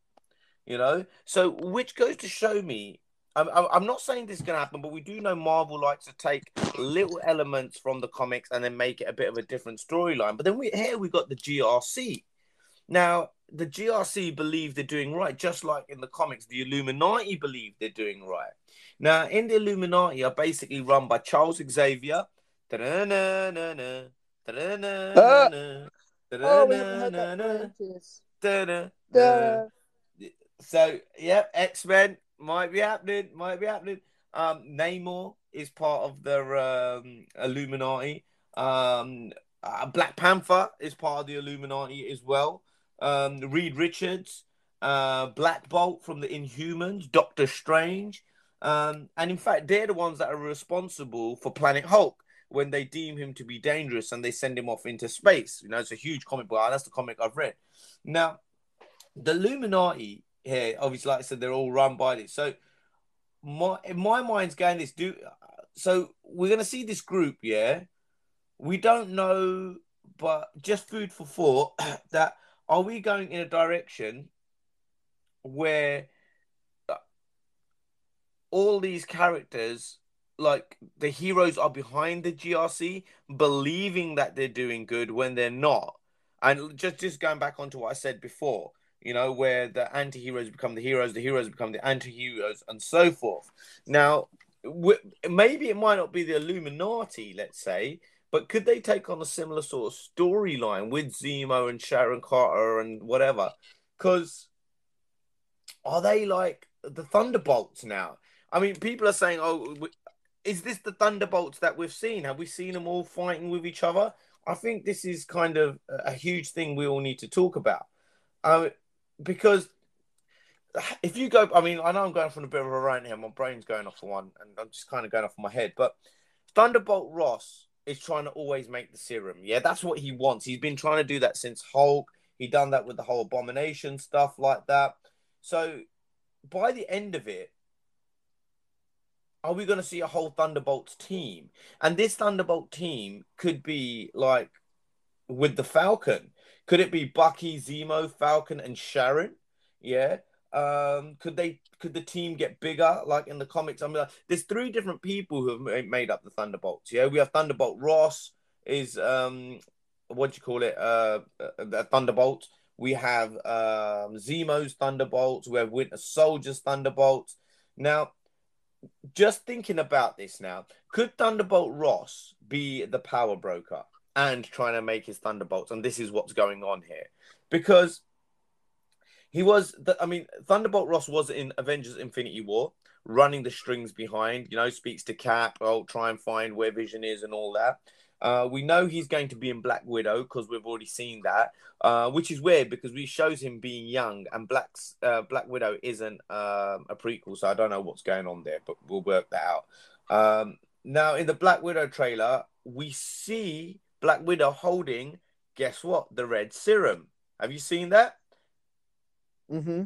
You know, so which goes to show me I'm, I'm I'm not saying this is going to happen, but we do know Marvel likes to take little elements from the comics and then make it a bit of a different storyline. But then we here we got the GRC. Now the GRC believe they're doing right, just like in the comics, the Illuminati believe they're doing right. Now in the Illuminati are basically run by Charles Xavier. So yeah, X Men might be happening. Might be happening. Um, Namor is part of the um, Illuminati. Um, uh, Black Panther is part of the Illuminati as well. Um, Reed Richards, uh, Black Bolt from the Inhumans, Doctor Strange, um, and in fact, they're the ones that are responsible for Planet Hulk when they deem him to be dangerous and they send him off into space. You know, it's a huge comic book. That's the comic I've read. Now, the Illuminati here, obviously, like I said, they're all run by this. So, my in my mind's going this. Do so. We're gonna see this group, yeah. We don't know, but just food for thought. (clears throat) That are we going in a direction where uh, all these characters like the heroes are behind the GRC, believing that they're doing good when they're not. And just just going back onto what I said before, you know, where the anti-heroes become the heroes, the heroes become the anti-heroes, and so forth. Now, maybe it might not be the Illuminati, let's say, but could they take on a similar sort of storyline with Zemo and Sharon Carter and whatever? Because are they like the Thunderbolts now? I mean, people are saying, "Oh, is this the Thunderbolts that we've seen? Have we seen them all fighting with each other?" I think this is kind of a a huge thing we all need to talk about, uh, because if you go, I mean, I know I'm going from a bit of a rant here. My brain's going off for one, and I'm just kind of going off my head. But Thunderbolt Ross is trying to always make the serum. Yeah, that's what he wants. He's been trying to do that since Hulk. He done that with the whole abomination stuff like that. So by the end of it, are we going to see a whole Thunderbolts team? And this Thunderbolt team could be like with the Falcon. Could it be Bucky, Zemo, Falcon, and Sharon? Yeah. Um, could they? Could the team get bigger? Like in the comics, I mean, like, there's three different people who have made up the Thunderbolts. Yeah, we have Thunderbolt Ross is um, what do you call it? Uh, uh, the Thunderbolt. We have um, Zemo's Thunderbolts. We have Winter Soldier's Thunderbolts. Now, just thinking about this now, could Thunderbolt Ross be the power broker and trying to make his Thunderbolts? And this is what's going on here. Because he was, the, I mean, Thunderbolt Ross was in Avengers Infinity War, running the strings behind, you know, speaks to Cap, oh, try and find where Vision is and all that. Uh, we know he's going to be in Black Widow because we've already seen that, uh, which is weird because we shows him being young and Black's uh, Black Widow isn't um, a prequel, so I don't know what's going on there, but we'll work that out. Um, now, in the Black Widow trailer, we see Black Widow holding, guess what, the red serum. Have you seen that? Mm-hmm.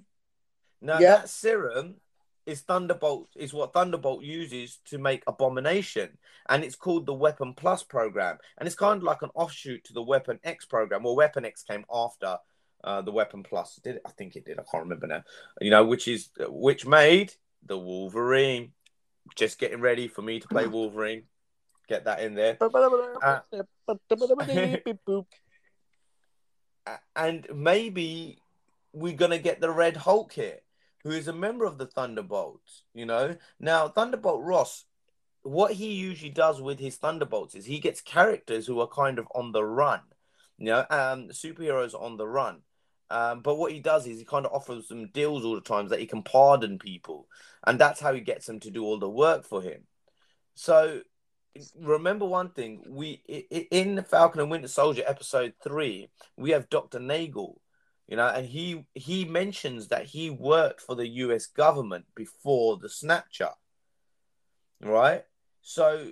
Now Yeah. that serum is Thunderbolt is what Thunderbolt uses to make Abomination, and it's called the Weapon Plus program, and it's kind of like an offshoot to the Weapon X program. Well, Weapon X came after uh, the Weapon Plus. Did it? I think it did. I can't remember now. You know, which is which made the Wolverine. Just getting ready for me to play (laughs) Wolverine. Get that in there. Uh, and maybe we're gonna get the Red Hulk here, who is a member of the Thunderbolts. You know, now Thunderbolt Ross, what he usually does with his Thunderbolts is he gets characters who are kind of on the run. You know, um, superheroes on the run. Um, but what he does is he kind of offers them deals all the times that he can pardon people, and that's how he gets them to do all the work for him. So remember one thing: we in the Falcon and Winter Soldier episode three, we have Doctor Nagel, you know, and he he mentions that he worked for the U.S. government before the Snapchat, right? So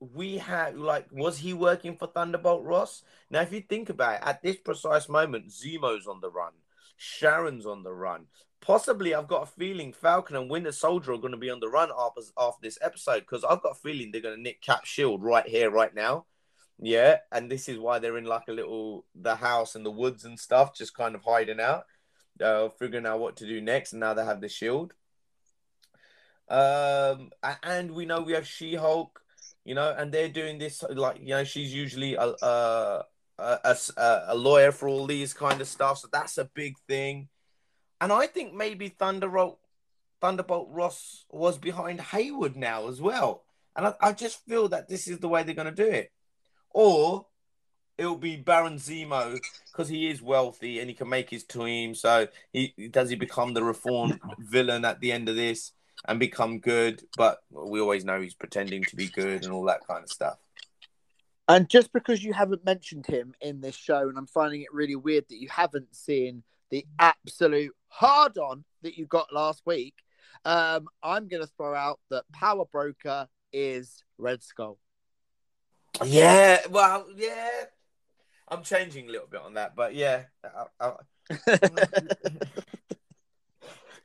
we have like, was he working for Thunderbolt Ross? Now, if you think about it, at this precise moment, Zemo's on the run, Sharon's on the run. Possibly, I've got a feeling Falcon and Winter Soldier are going to be on the run after, after this episode because I've got a feeling they're going to nick Cap Shield right here, right now. Yeah, and this is why they're in like a little the house in the woods and stuff, just kind of hiding out, uh, figuring out what to do next. And now they have the shield. Um, and we know we have She Hulk, you know, and they're doing this like you know she's usually a a, a, a, a lawyer for all these kind of stuff, so that's a big thing. And I think maybe Thunderbolt Thunderbolt Ross was behind Hayward now as well. And I, I just feel that this is the way they're going to do it. Or it'll be Baron Zemo because he is wealthy and he can make his team. So he does he become the reformed (laughs) villain at the end of this and become good? But we always know he's pretending to be good and all that kind of stuff. And just because you haven't mentioned him in this show, and I'm finding it really weird that you haven't seen the absolute hard on that you got last week, um, I'm going to throw out that Power Broker is Red Skull. Yeah, well, yeah. I'm changing a little bit on that, but yeah. I, I, (laughs)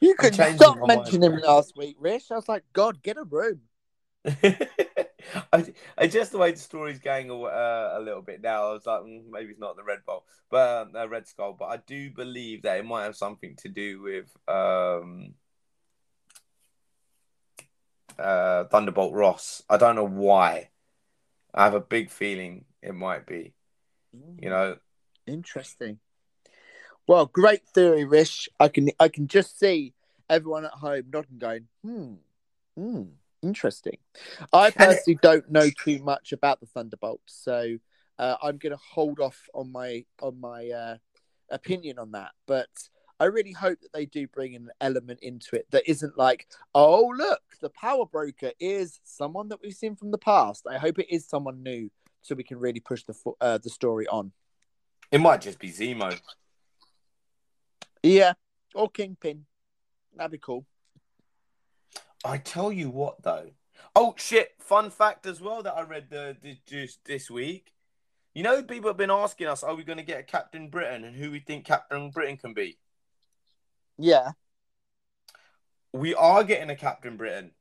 You could stop mentioning him last week, Rish. I was like, God, get a room. (laughs) (laughs) I, I just the way the story's going uh, a little bit now. I was like, mm, maybe it's not the Red Bull, but um, uh, Red Skull. But I do believe that it might have something to do with um, uh, Thunderbolt Ross. I don't know why. I have a big feeling it might be. You know, Interesting. Well, great theory, Rish. I can I can just see everyone at home nodding, going, hmm, hmm, interesting. I personally don't know too much about the Thunderbolts, so uh, I'm going to hold off on my on my uh, opinion on that. But I really hope that they do bring an element into it that isn't like, oh look, the Power Broker is someone that we've seen from the past. I hope it is someone new, so we can really push the fo- uh, the story on. it might just be Zemo. Yeah, or Kingpin. That'd be cool. I tell you what, though. Oh shit! Fun fact as well that I read the, the just this week. You know, people have been asking us, "Are we going to get a Captain Britain?" and who we think Captain Britain can be. Yeah. We are getting a Captain Britain,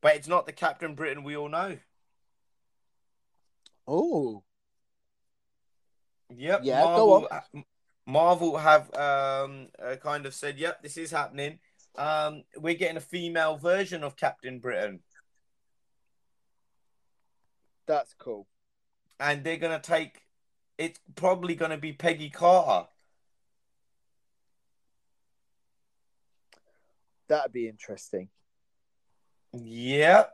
but it's not the Captain Britain we all know. Oh, Yep. Yeah, go Marvel, uh, Marvel have um uh, kind of said, "Yep, this is happening." Um, we're getting a female version of Captain Britain, that's cool. and they're gonna take. It's probably gonna be Peggy Carter. That'd be interesting. Yeah.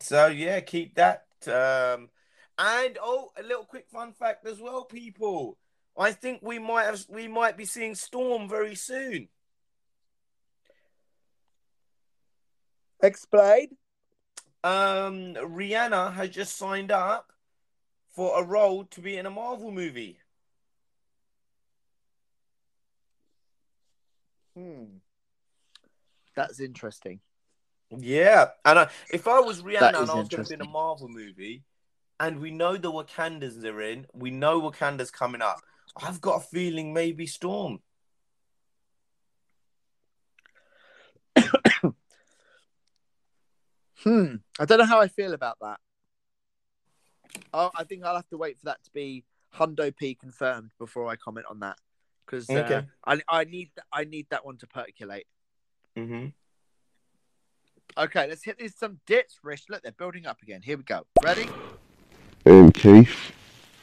So yeah, keep that. Um, and oh, a little quick fun fact as well, people. I think we might have we might be seeing Storm very soon. Explain. Um, Rihanna has just signed up for a role to be in a Marvel movie. Hmm. That's interesting. Yeah, and I, if I was Rihanna and I was going to be in a. Marvel movie, and we know the Wakandas are in, we know Wakanda's coming up. I've got a feeling maybe Storm. Hmm. I don't know how I feel about that. I, I think I'll have to wait for that to be Hundo P confirmed before I comment on that because uh, Okay. I I need I need that one to percolate. Mm-hmm. Okay, let's hit these some dits, Rish. Look, they're building up again. Here we go. Ready? And Keith,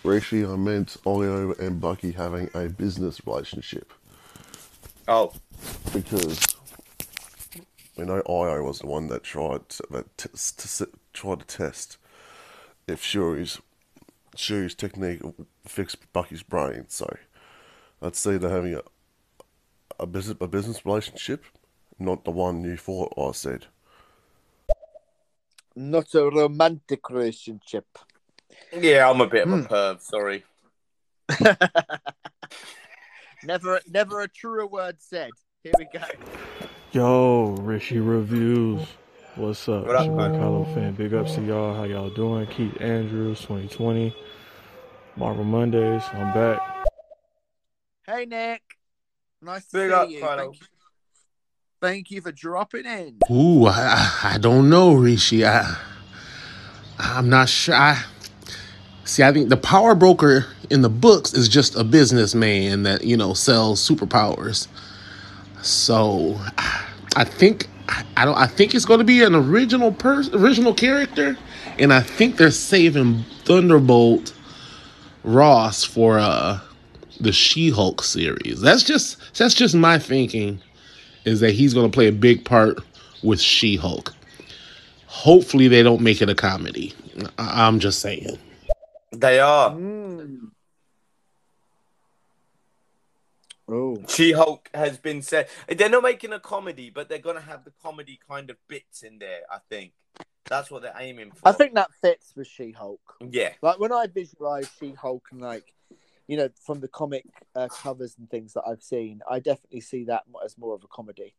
Rishi, I meant Ayo and Bucky having a business relationship Oh, because we know Ayo was the one that tried to, that t- to, tried to test if Shuri's Shuri's technique fixed Bucky's brain. So I'd see they're having a a business a business relationship, not the one you thought I said. Not a romantic relationship. yeah, I'm a bit of a Hmm. perv. Sorry. (laughs) never, never a truer word said. Here we go. Yo, Rishi Reviews. What's up? What up, It's? Kylo fan. Big ups to y'all. How y'all doing? Keith Andrews, 2020. Marvel Mondays. I'm back. Hey, Nick. Nice to Big see up, you. Kylo. Thank you. Thank you for dropping in. Ooh, I, I don't know, Rishi. I, I'm not sure. I, see, I think the power broker in the books is just a businessman that you know sells superpowers. So, I think I don't. I think it's going to be an original person, original character, and I think they're saving Thunderbolt Ross for uh the She-Hulk series. That's just that's just my thinking is that he's going to play a big part with She Hulk. Hopefully, they don't make it a comedy. I- I'm just saying. They are. Mm. Oh, She Hulk has been said. They're not making a comedy, but they're gonna have the comedy kind of bits in there. I think that's what they're aiming for. I think that fits with She Hulk. Yeah. Like when I visualize She Hulk and like, you know, from the comic uh, covers and things that I've seen, I definitely see that as more of a comedy.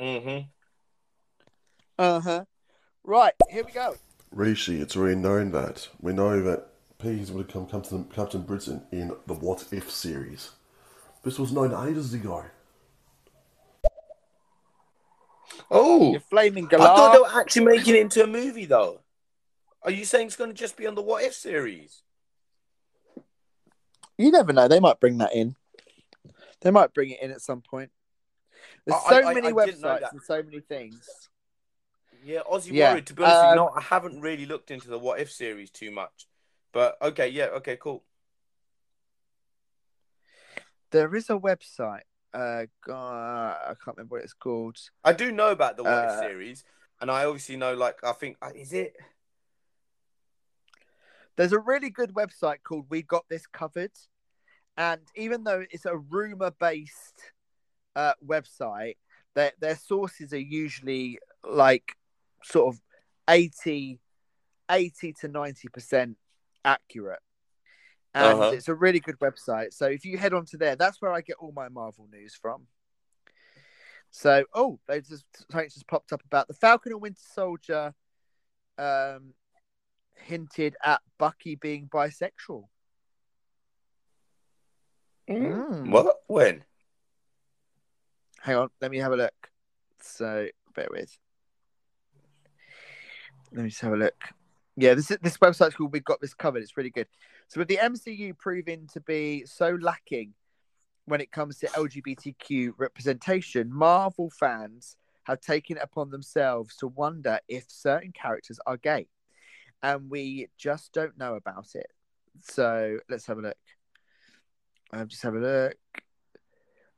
Mm-hmm. Uh huh. Right, here we go. Rishi, it's already known that. We know that Peas would have come Captain, Captain Britain in the What If series. This was known ages ago. Oh, You're flaming I thought they galah. were actually making it into a movie, though. Are you saying it's going to just be on the What If series? You never know. They might bring that in. They might bring it in at some point. There's I- so I- I many didn't know websites that. and so many things. Yeah, Aussie Yeah, Warrior. To be honest, with um, you, no, I haven't really looked into the What If series too much. But okay, yeah, okay, cool. There is a website. Uh, God, I can't remember what it's called. I do know about the What If Uh, series, and I obviously know, like, I think uh, is it? There's a really good website called We Got This Covered. And even though it's a rumor based uh, website, their, their sources are usually like sort of 80, 80 to 90% accurate. And Uh-huh. it's a really good website. So if you head on to there, that's where I get all my Marvel news from. So, oh, there's just something just popped up about the Falcon and Winter Soldier um, hinted at Bucky being bisexual. Mm. What? When? Hang on, let me have a look. So, bear with. Let me just have a look. Yeah, this this website's called We've Got This Covered. It's really good. So, with the MCU proving to be so lacking when it comes to LGBTQ representation, Marvel fans have taken it upon themselves to wonder if certain characters are gay, and we just don't know about it. So, let's have a look. Um, just have a look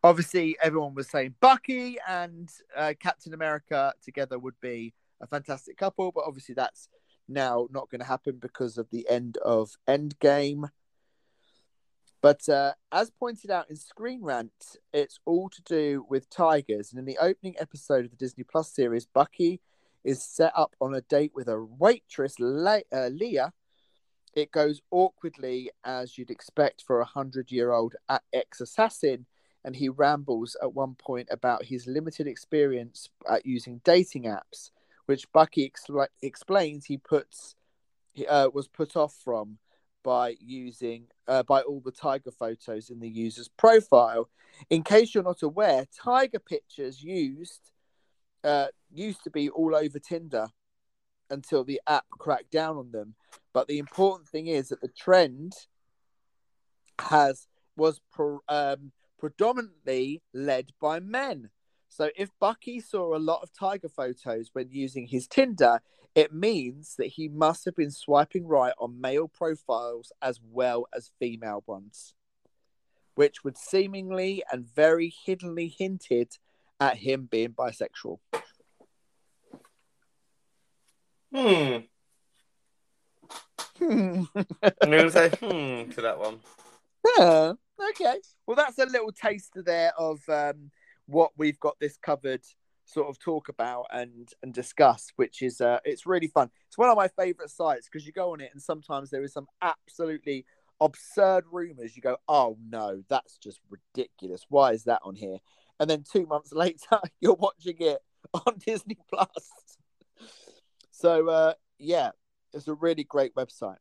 obviously everyone was saying Bucky and uh, Captain America together would be a fantastic couple, but obviously that's now not going to happen because of the end of Endgame. But uh, as pointed out in Screen Rant, it's all to do with tigers. And in the opening episode of the Disney Plus series, Bucky is set up on a date with a waitress, Le- uh, Leah. It goes awkwardly, as you'd expect for a hundred-year-old ex assassin and he rambles at one point about his limited experience at using dating apps, which Bucky expl- explains he puts he, uh, was put off from by using uh, by all the tiger photos in the user's profile. In case you're not aware, tiger pictures used uh, used to be all over Tinder until the app cracked down on them. But the important thing is that the trend has was pro, um, predominantly led by men. So if Bucky saw a lot of tiger photos when using his Tinder, it means that he must have been swiping right on male profiles as well as female ones, which would seemingly and very hiddenly hinted at him being bisexual. Hmm. Hmm. I'm going to say (laughs) hmm to that one. Yeah, okay. Well, that's a little taster there of um, what we've got this covered sort of talk about and and discuss, which is uh, it's really fun. It's one of my favorite sites because you go on it and sometimes there is some absolutely absurd rumors. You go, oh no, that's just ridiculous. Why is that on here? And then two months (laughs) later, (laughs) you're watching it on (laughs) Disney Plus. So uh, yeah, it's a really great website.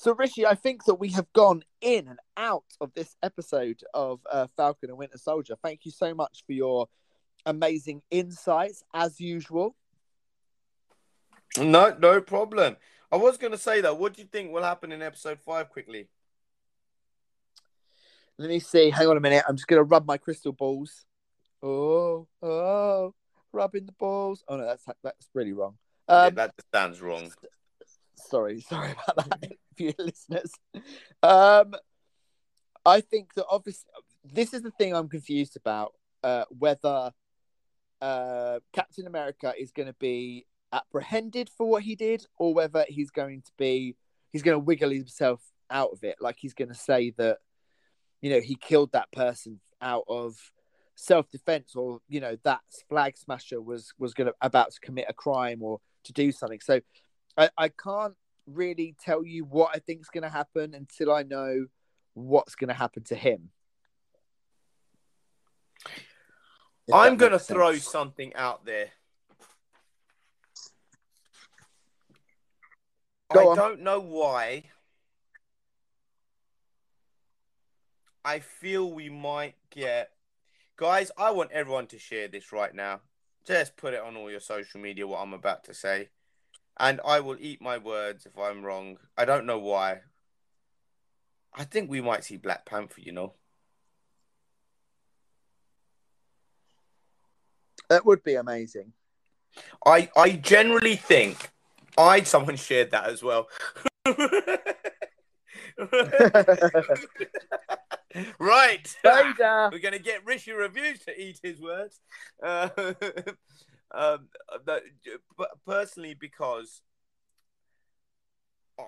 So, Rishi, I think that we have gone in and out of this episode of uh, Falcon and Winter Soldier. Thank you so much for your amazing insights, as usual. No, no problem. I was going to say though, what do you think will happen in episode five? Quickly. Let me see. Hang on a minute. I'm just going to rub my crystal balls. Oh, oh, rubbing the balls. Oh no, that's that's really wrong. yeah, Um, that just sounds wrong. Sorry, (laughs) sorry about that, (laughs) for your listeners. Um, I think that obviously this is the thing I'm confused about uh, whether uh, Captain America is going to be apprehended for what he did, or whether he's going to be he's going to wiggle himself out of it. Like he's going to say that, you know, he killed that person out of self defense, or you know, that flag smasher was was going to about to commit a crime or to do something. So I, I can't really tell you what I think is going to happen until I know what's going to happen to him. If I'm going to throw something out there. Go I on. don't know why. I feel we might get. Guys, I want everyone to share this right now. Just put it on all your social media, what I'm about to say. And I will eat my words if I'm wrong. I don't know why. I think we might see Black Panther, you know. That would be amazing. I I generally think I someone shared that as well. (laughs) right. Vader. We're gonna get Rishi reviews to eat his words. Uh, (laughs) um, but personally, because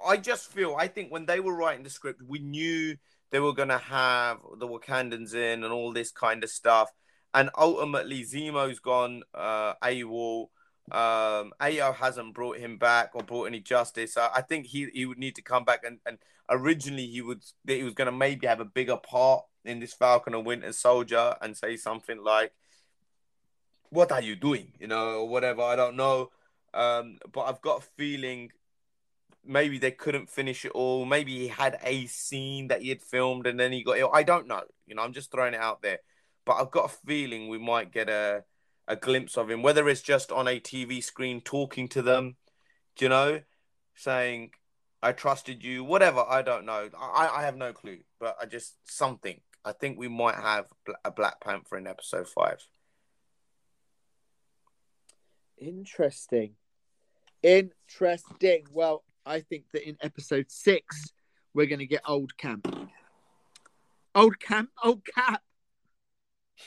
I just feel I think when they were writing the script, we knew they were gonna have the Wakandans in and all this kind of stuff, and ultimately Zemo's gone uh, AWOL. Um, Ayo hasn't brought him back or brought any justice. I, I think he, he would need to come back and, and originally he would he was going to maybe have a bigger part in this Falcon and Winter Soldier and say something like, "What are you doing?" You know, whatever. I don't know. Um, but I've got a feeling maybe they couldn't finish it all. Maybe he had a scene that he had filmed and then he got ill. I don't know. You know, I'm just throwing it out there. But I've got a feeling we might get a a glimpse of him, whether it's just on a TV screen talking to them, you know, saying, I trusted you, whatever. I don't know. I, I have no clue, but I just something. I think we might have a Black Panther in episode five. Interesting. Interesting. Well, I think that in episode six, we're going to get Old Camp. Old Camp? Old Cap.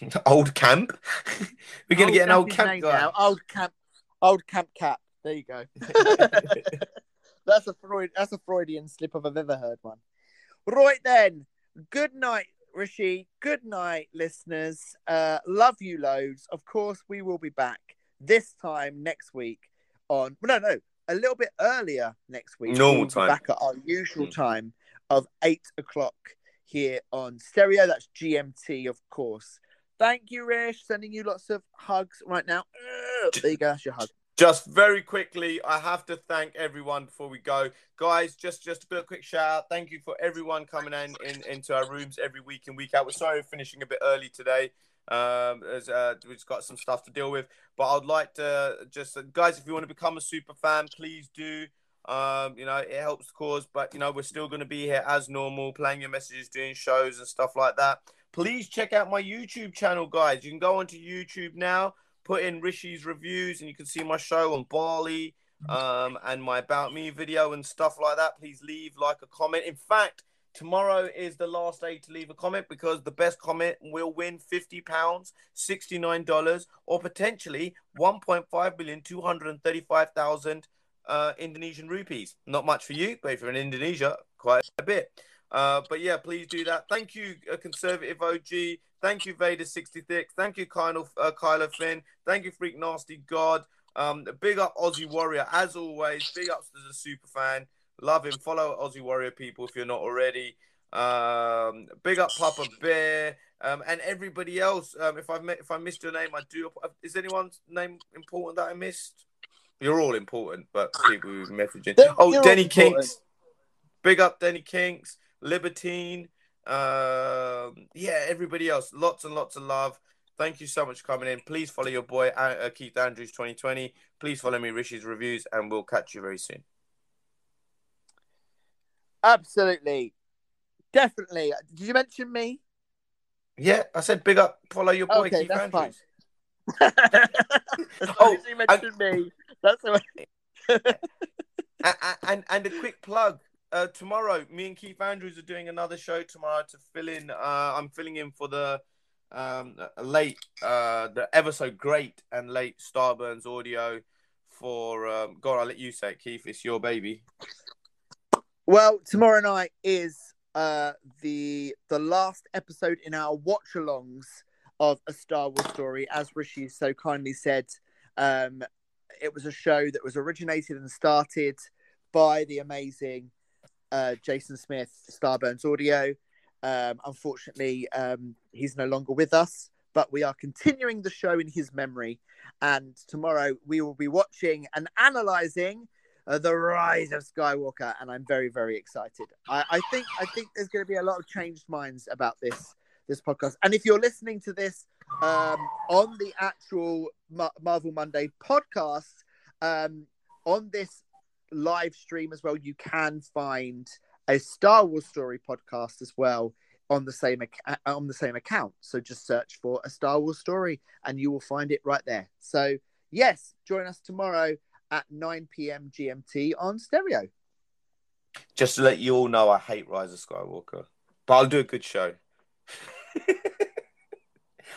(laughs) old camp. (laughs) We're gonna get an old camp guy. now. Old Camp. Old Camp Cap. There you go. (laughs) that's a Freud. That's a Freudian slip if I've ever heard one. Right then. Good night, Rishi. Good night, listeners. Uh, love you loads. Of course, we will be back this time next week on. No, no, a little bit earlier next week. Normal We will be time. Back at our usual Mm. time of eight o'clock here on stereo. That's GMT, of course. Thank you, Rish. Sending you lots of hugs right now. There you go. That's your hug. Just very quickly, I have to thank everyone before we go, guys. Just just a bit quick shout out. Thank you for everyone coming in, in into our rooms every week and week out. We're sorry we're finishing a bit early today. Um, as uh, we've got some stuff to deal with, but I'd like to just guys, if you want to become a super fan, please do. Um, you know, it helps the cause, but you know, we're still going to be here as normal, playing your messages, doing shows and stuff like that. Please check out my YouTube channel, guys. You can go onto YouTube now put in Rishi's reviews and you can see my show on Bali um, and my About Me video and stuff like that. Please leave, like, a comment. In fact, tomorrow is the last day to leave a comment because the best comment will win £50, $69, or potentially 1.5 billion, 235,000 uh, Indonesian rupees. Not much for you, but if you're in Indonesia, quite a bit. Uh, but yeah, please do that. Thank you, uh, Conservative OG. Thank you, Vader66. Thank you, Kylo, uh, Kylo Finn. Thank you, Freak Nasty God. Um, big up Aussie Warrior as always. Big ups to the super fan. Love him. Follow Aussie Warrior people if you're not already. Um, big up Papa Bear um, and everybody else. Um, if I met, if I missed your name, I do. Is anyone's name important that I missed? You're all important, but people who messaging. Oh, all Denny. Kinks. Big up Denny Kinks, Libertine. Um, yeah, everybody else. Lots and lots of love. Thank you so much for coming in. Please follow your boy uh, uh, Keith Andrews 2020. Please follow me, Rishi's reviews, and we'll catch you very soon. Absolutely. Definitely. Did you mention me? Yeah, I said big up. Follow your boy Okay, Keith that's Andrews. As (laughs) Oh, (laughs) you mentioned me. That's all right. and, and and a quick plug. Uh, tomorrow, me and Keith Andrews are doing another show tomorrow to fill in. Uh, I'm filling in for the um, late, uh, the ever so great and late Starburns audio for. Um, God, I'll let you say it, Keith. It's your baby. Well, tomorrow night is uh, the the last episode in our watch-alongs of a Star Wars story. As Rishi so kindly said, um, it was a show that was originated and started by the amazing uh, Jason Smith, Starburns Audio. Um, unfortunately, um, he's no longer with us, but we are continuing the show in his memory. And tomorrow we will be watching and analyzing uh, the rise of Skywalker, and I'm very, very excited. I, I think I think there's going to be a lot of changed minds about this this podcast. And if you're listening to this um, on the actual Ma- Marvel Monday podcast, um, on this live stream as well, you can find a Star Wars story podcast as well on the same ac- on the same account. So just search for a Star Wars story, and you will find it right there. So yes, join us tomorrow at 9 p.m. GMT on stereo. Just to let you all know, I hate Rise of Skywalker, but I'll do a good show. (laughs)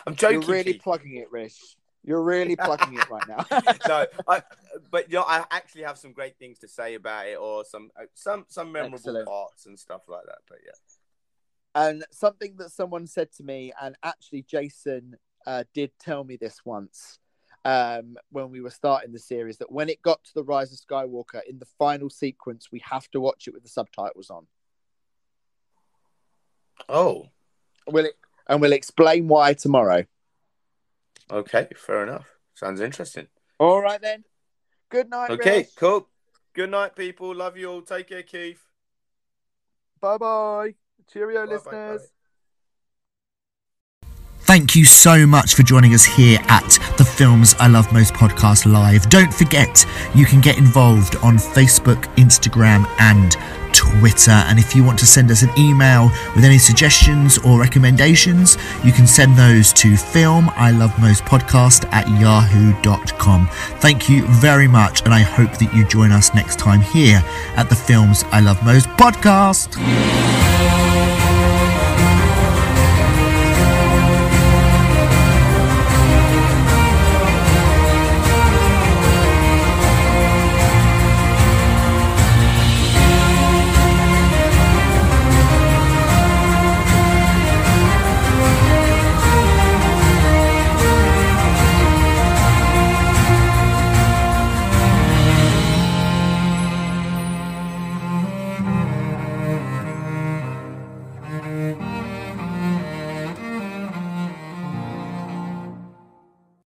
I'm joking. You're really Keith. plugging it, Rich. You're really plugging it right now. (laughs) no, I, but you know, I actually have some great things to say about it, or some uh, some some memorable Excellent. parts and stuff like that. But yeah, And something that someone said to me, and actually Jason uh, did tell me this once um, when we were starting the series, that when it got to the Rise of Skywalker in the final sequence, we have to watch it with the subtitles on. oh, Will it? And we'll explain why tomorrow. okay, fair enough. Sounds interesting. All right then. Good night. Okay, cool. Good night, people. Love you all. Take care, Keith. Bye bye. Cheerio, Bye-bye, listeners. Thank you so much for joining us here at the Films I Love Most podcast live. Don't forget, you can get involved on Facebook, Instagram, and Twitter. And if you want to send us an email with any suggestions or recommendations, you can send those to film I love most podcast at yahoo.com. Thank you very much, and I hope that you join us next time here at the Films I Love Most podcast.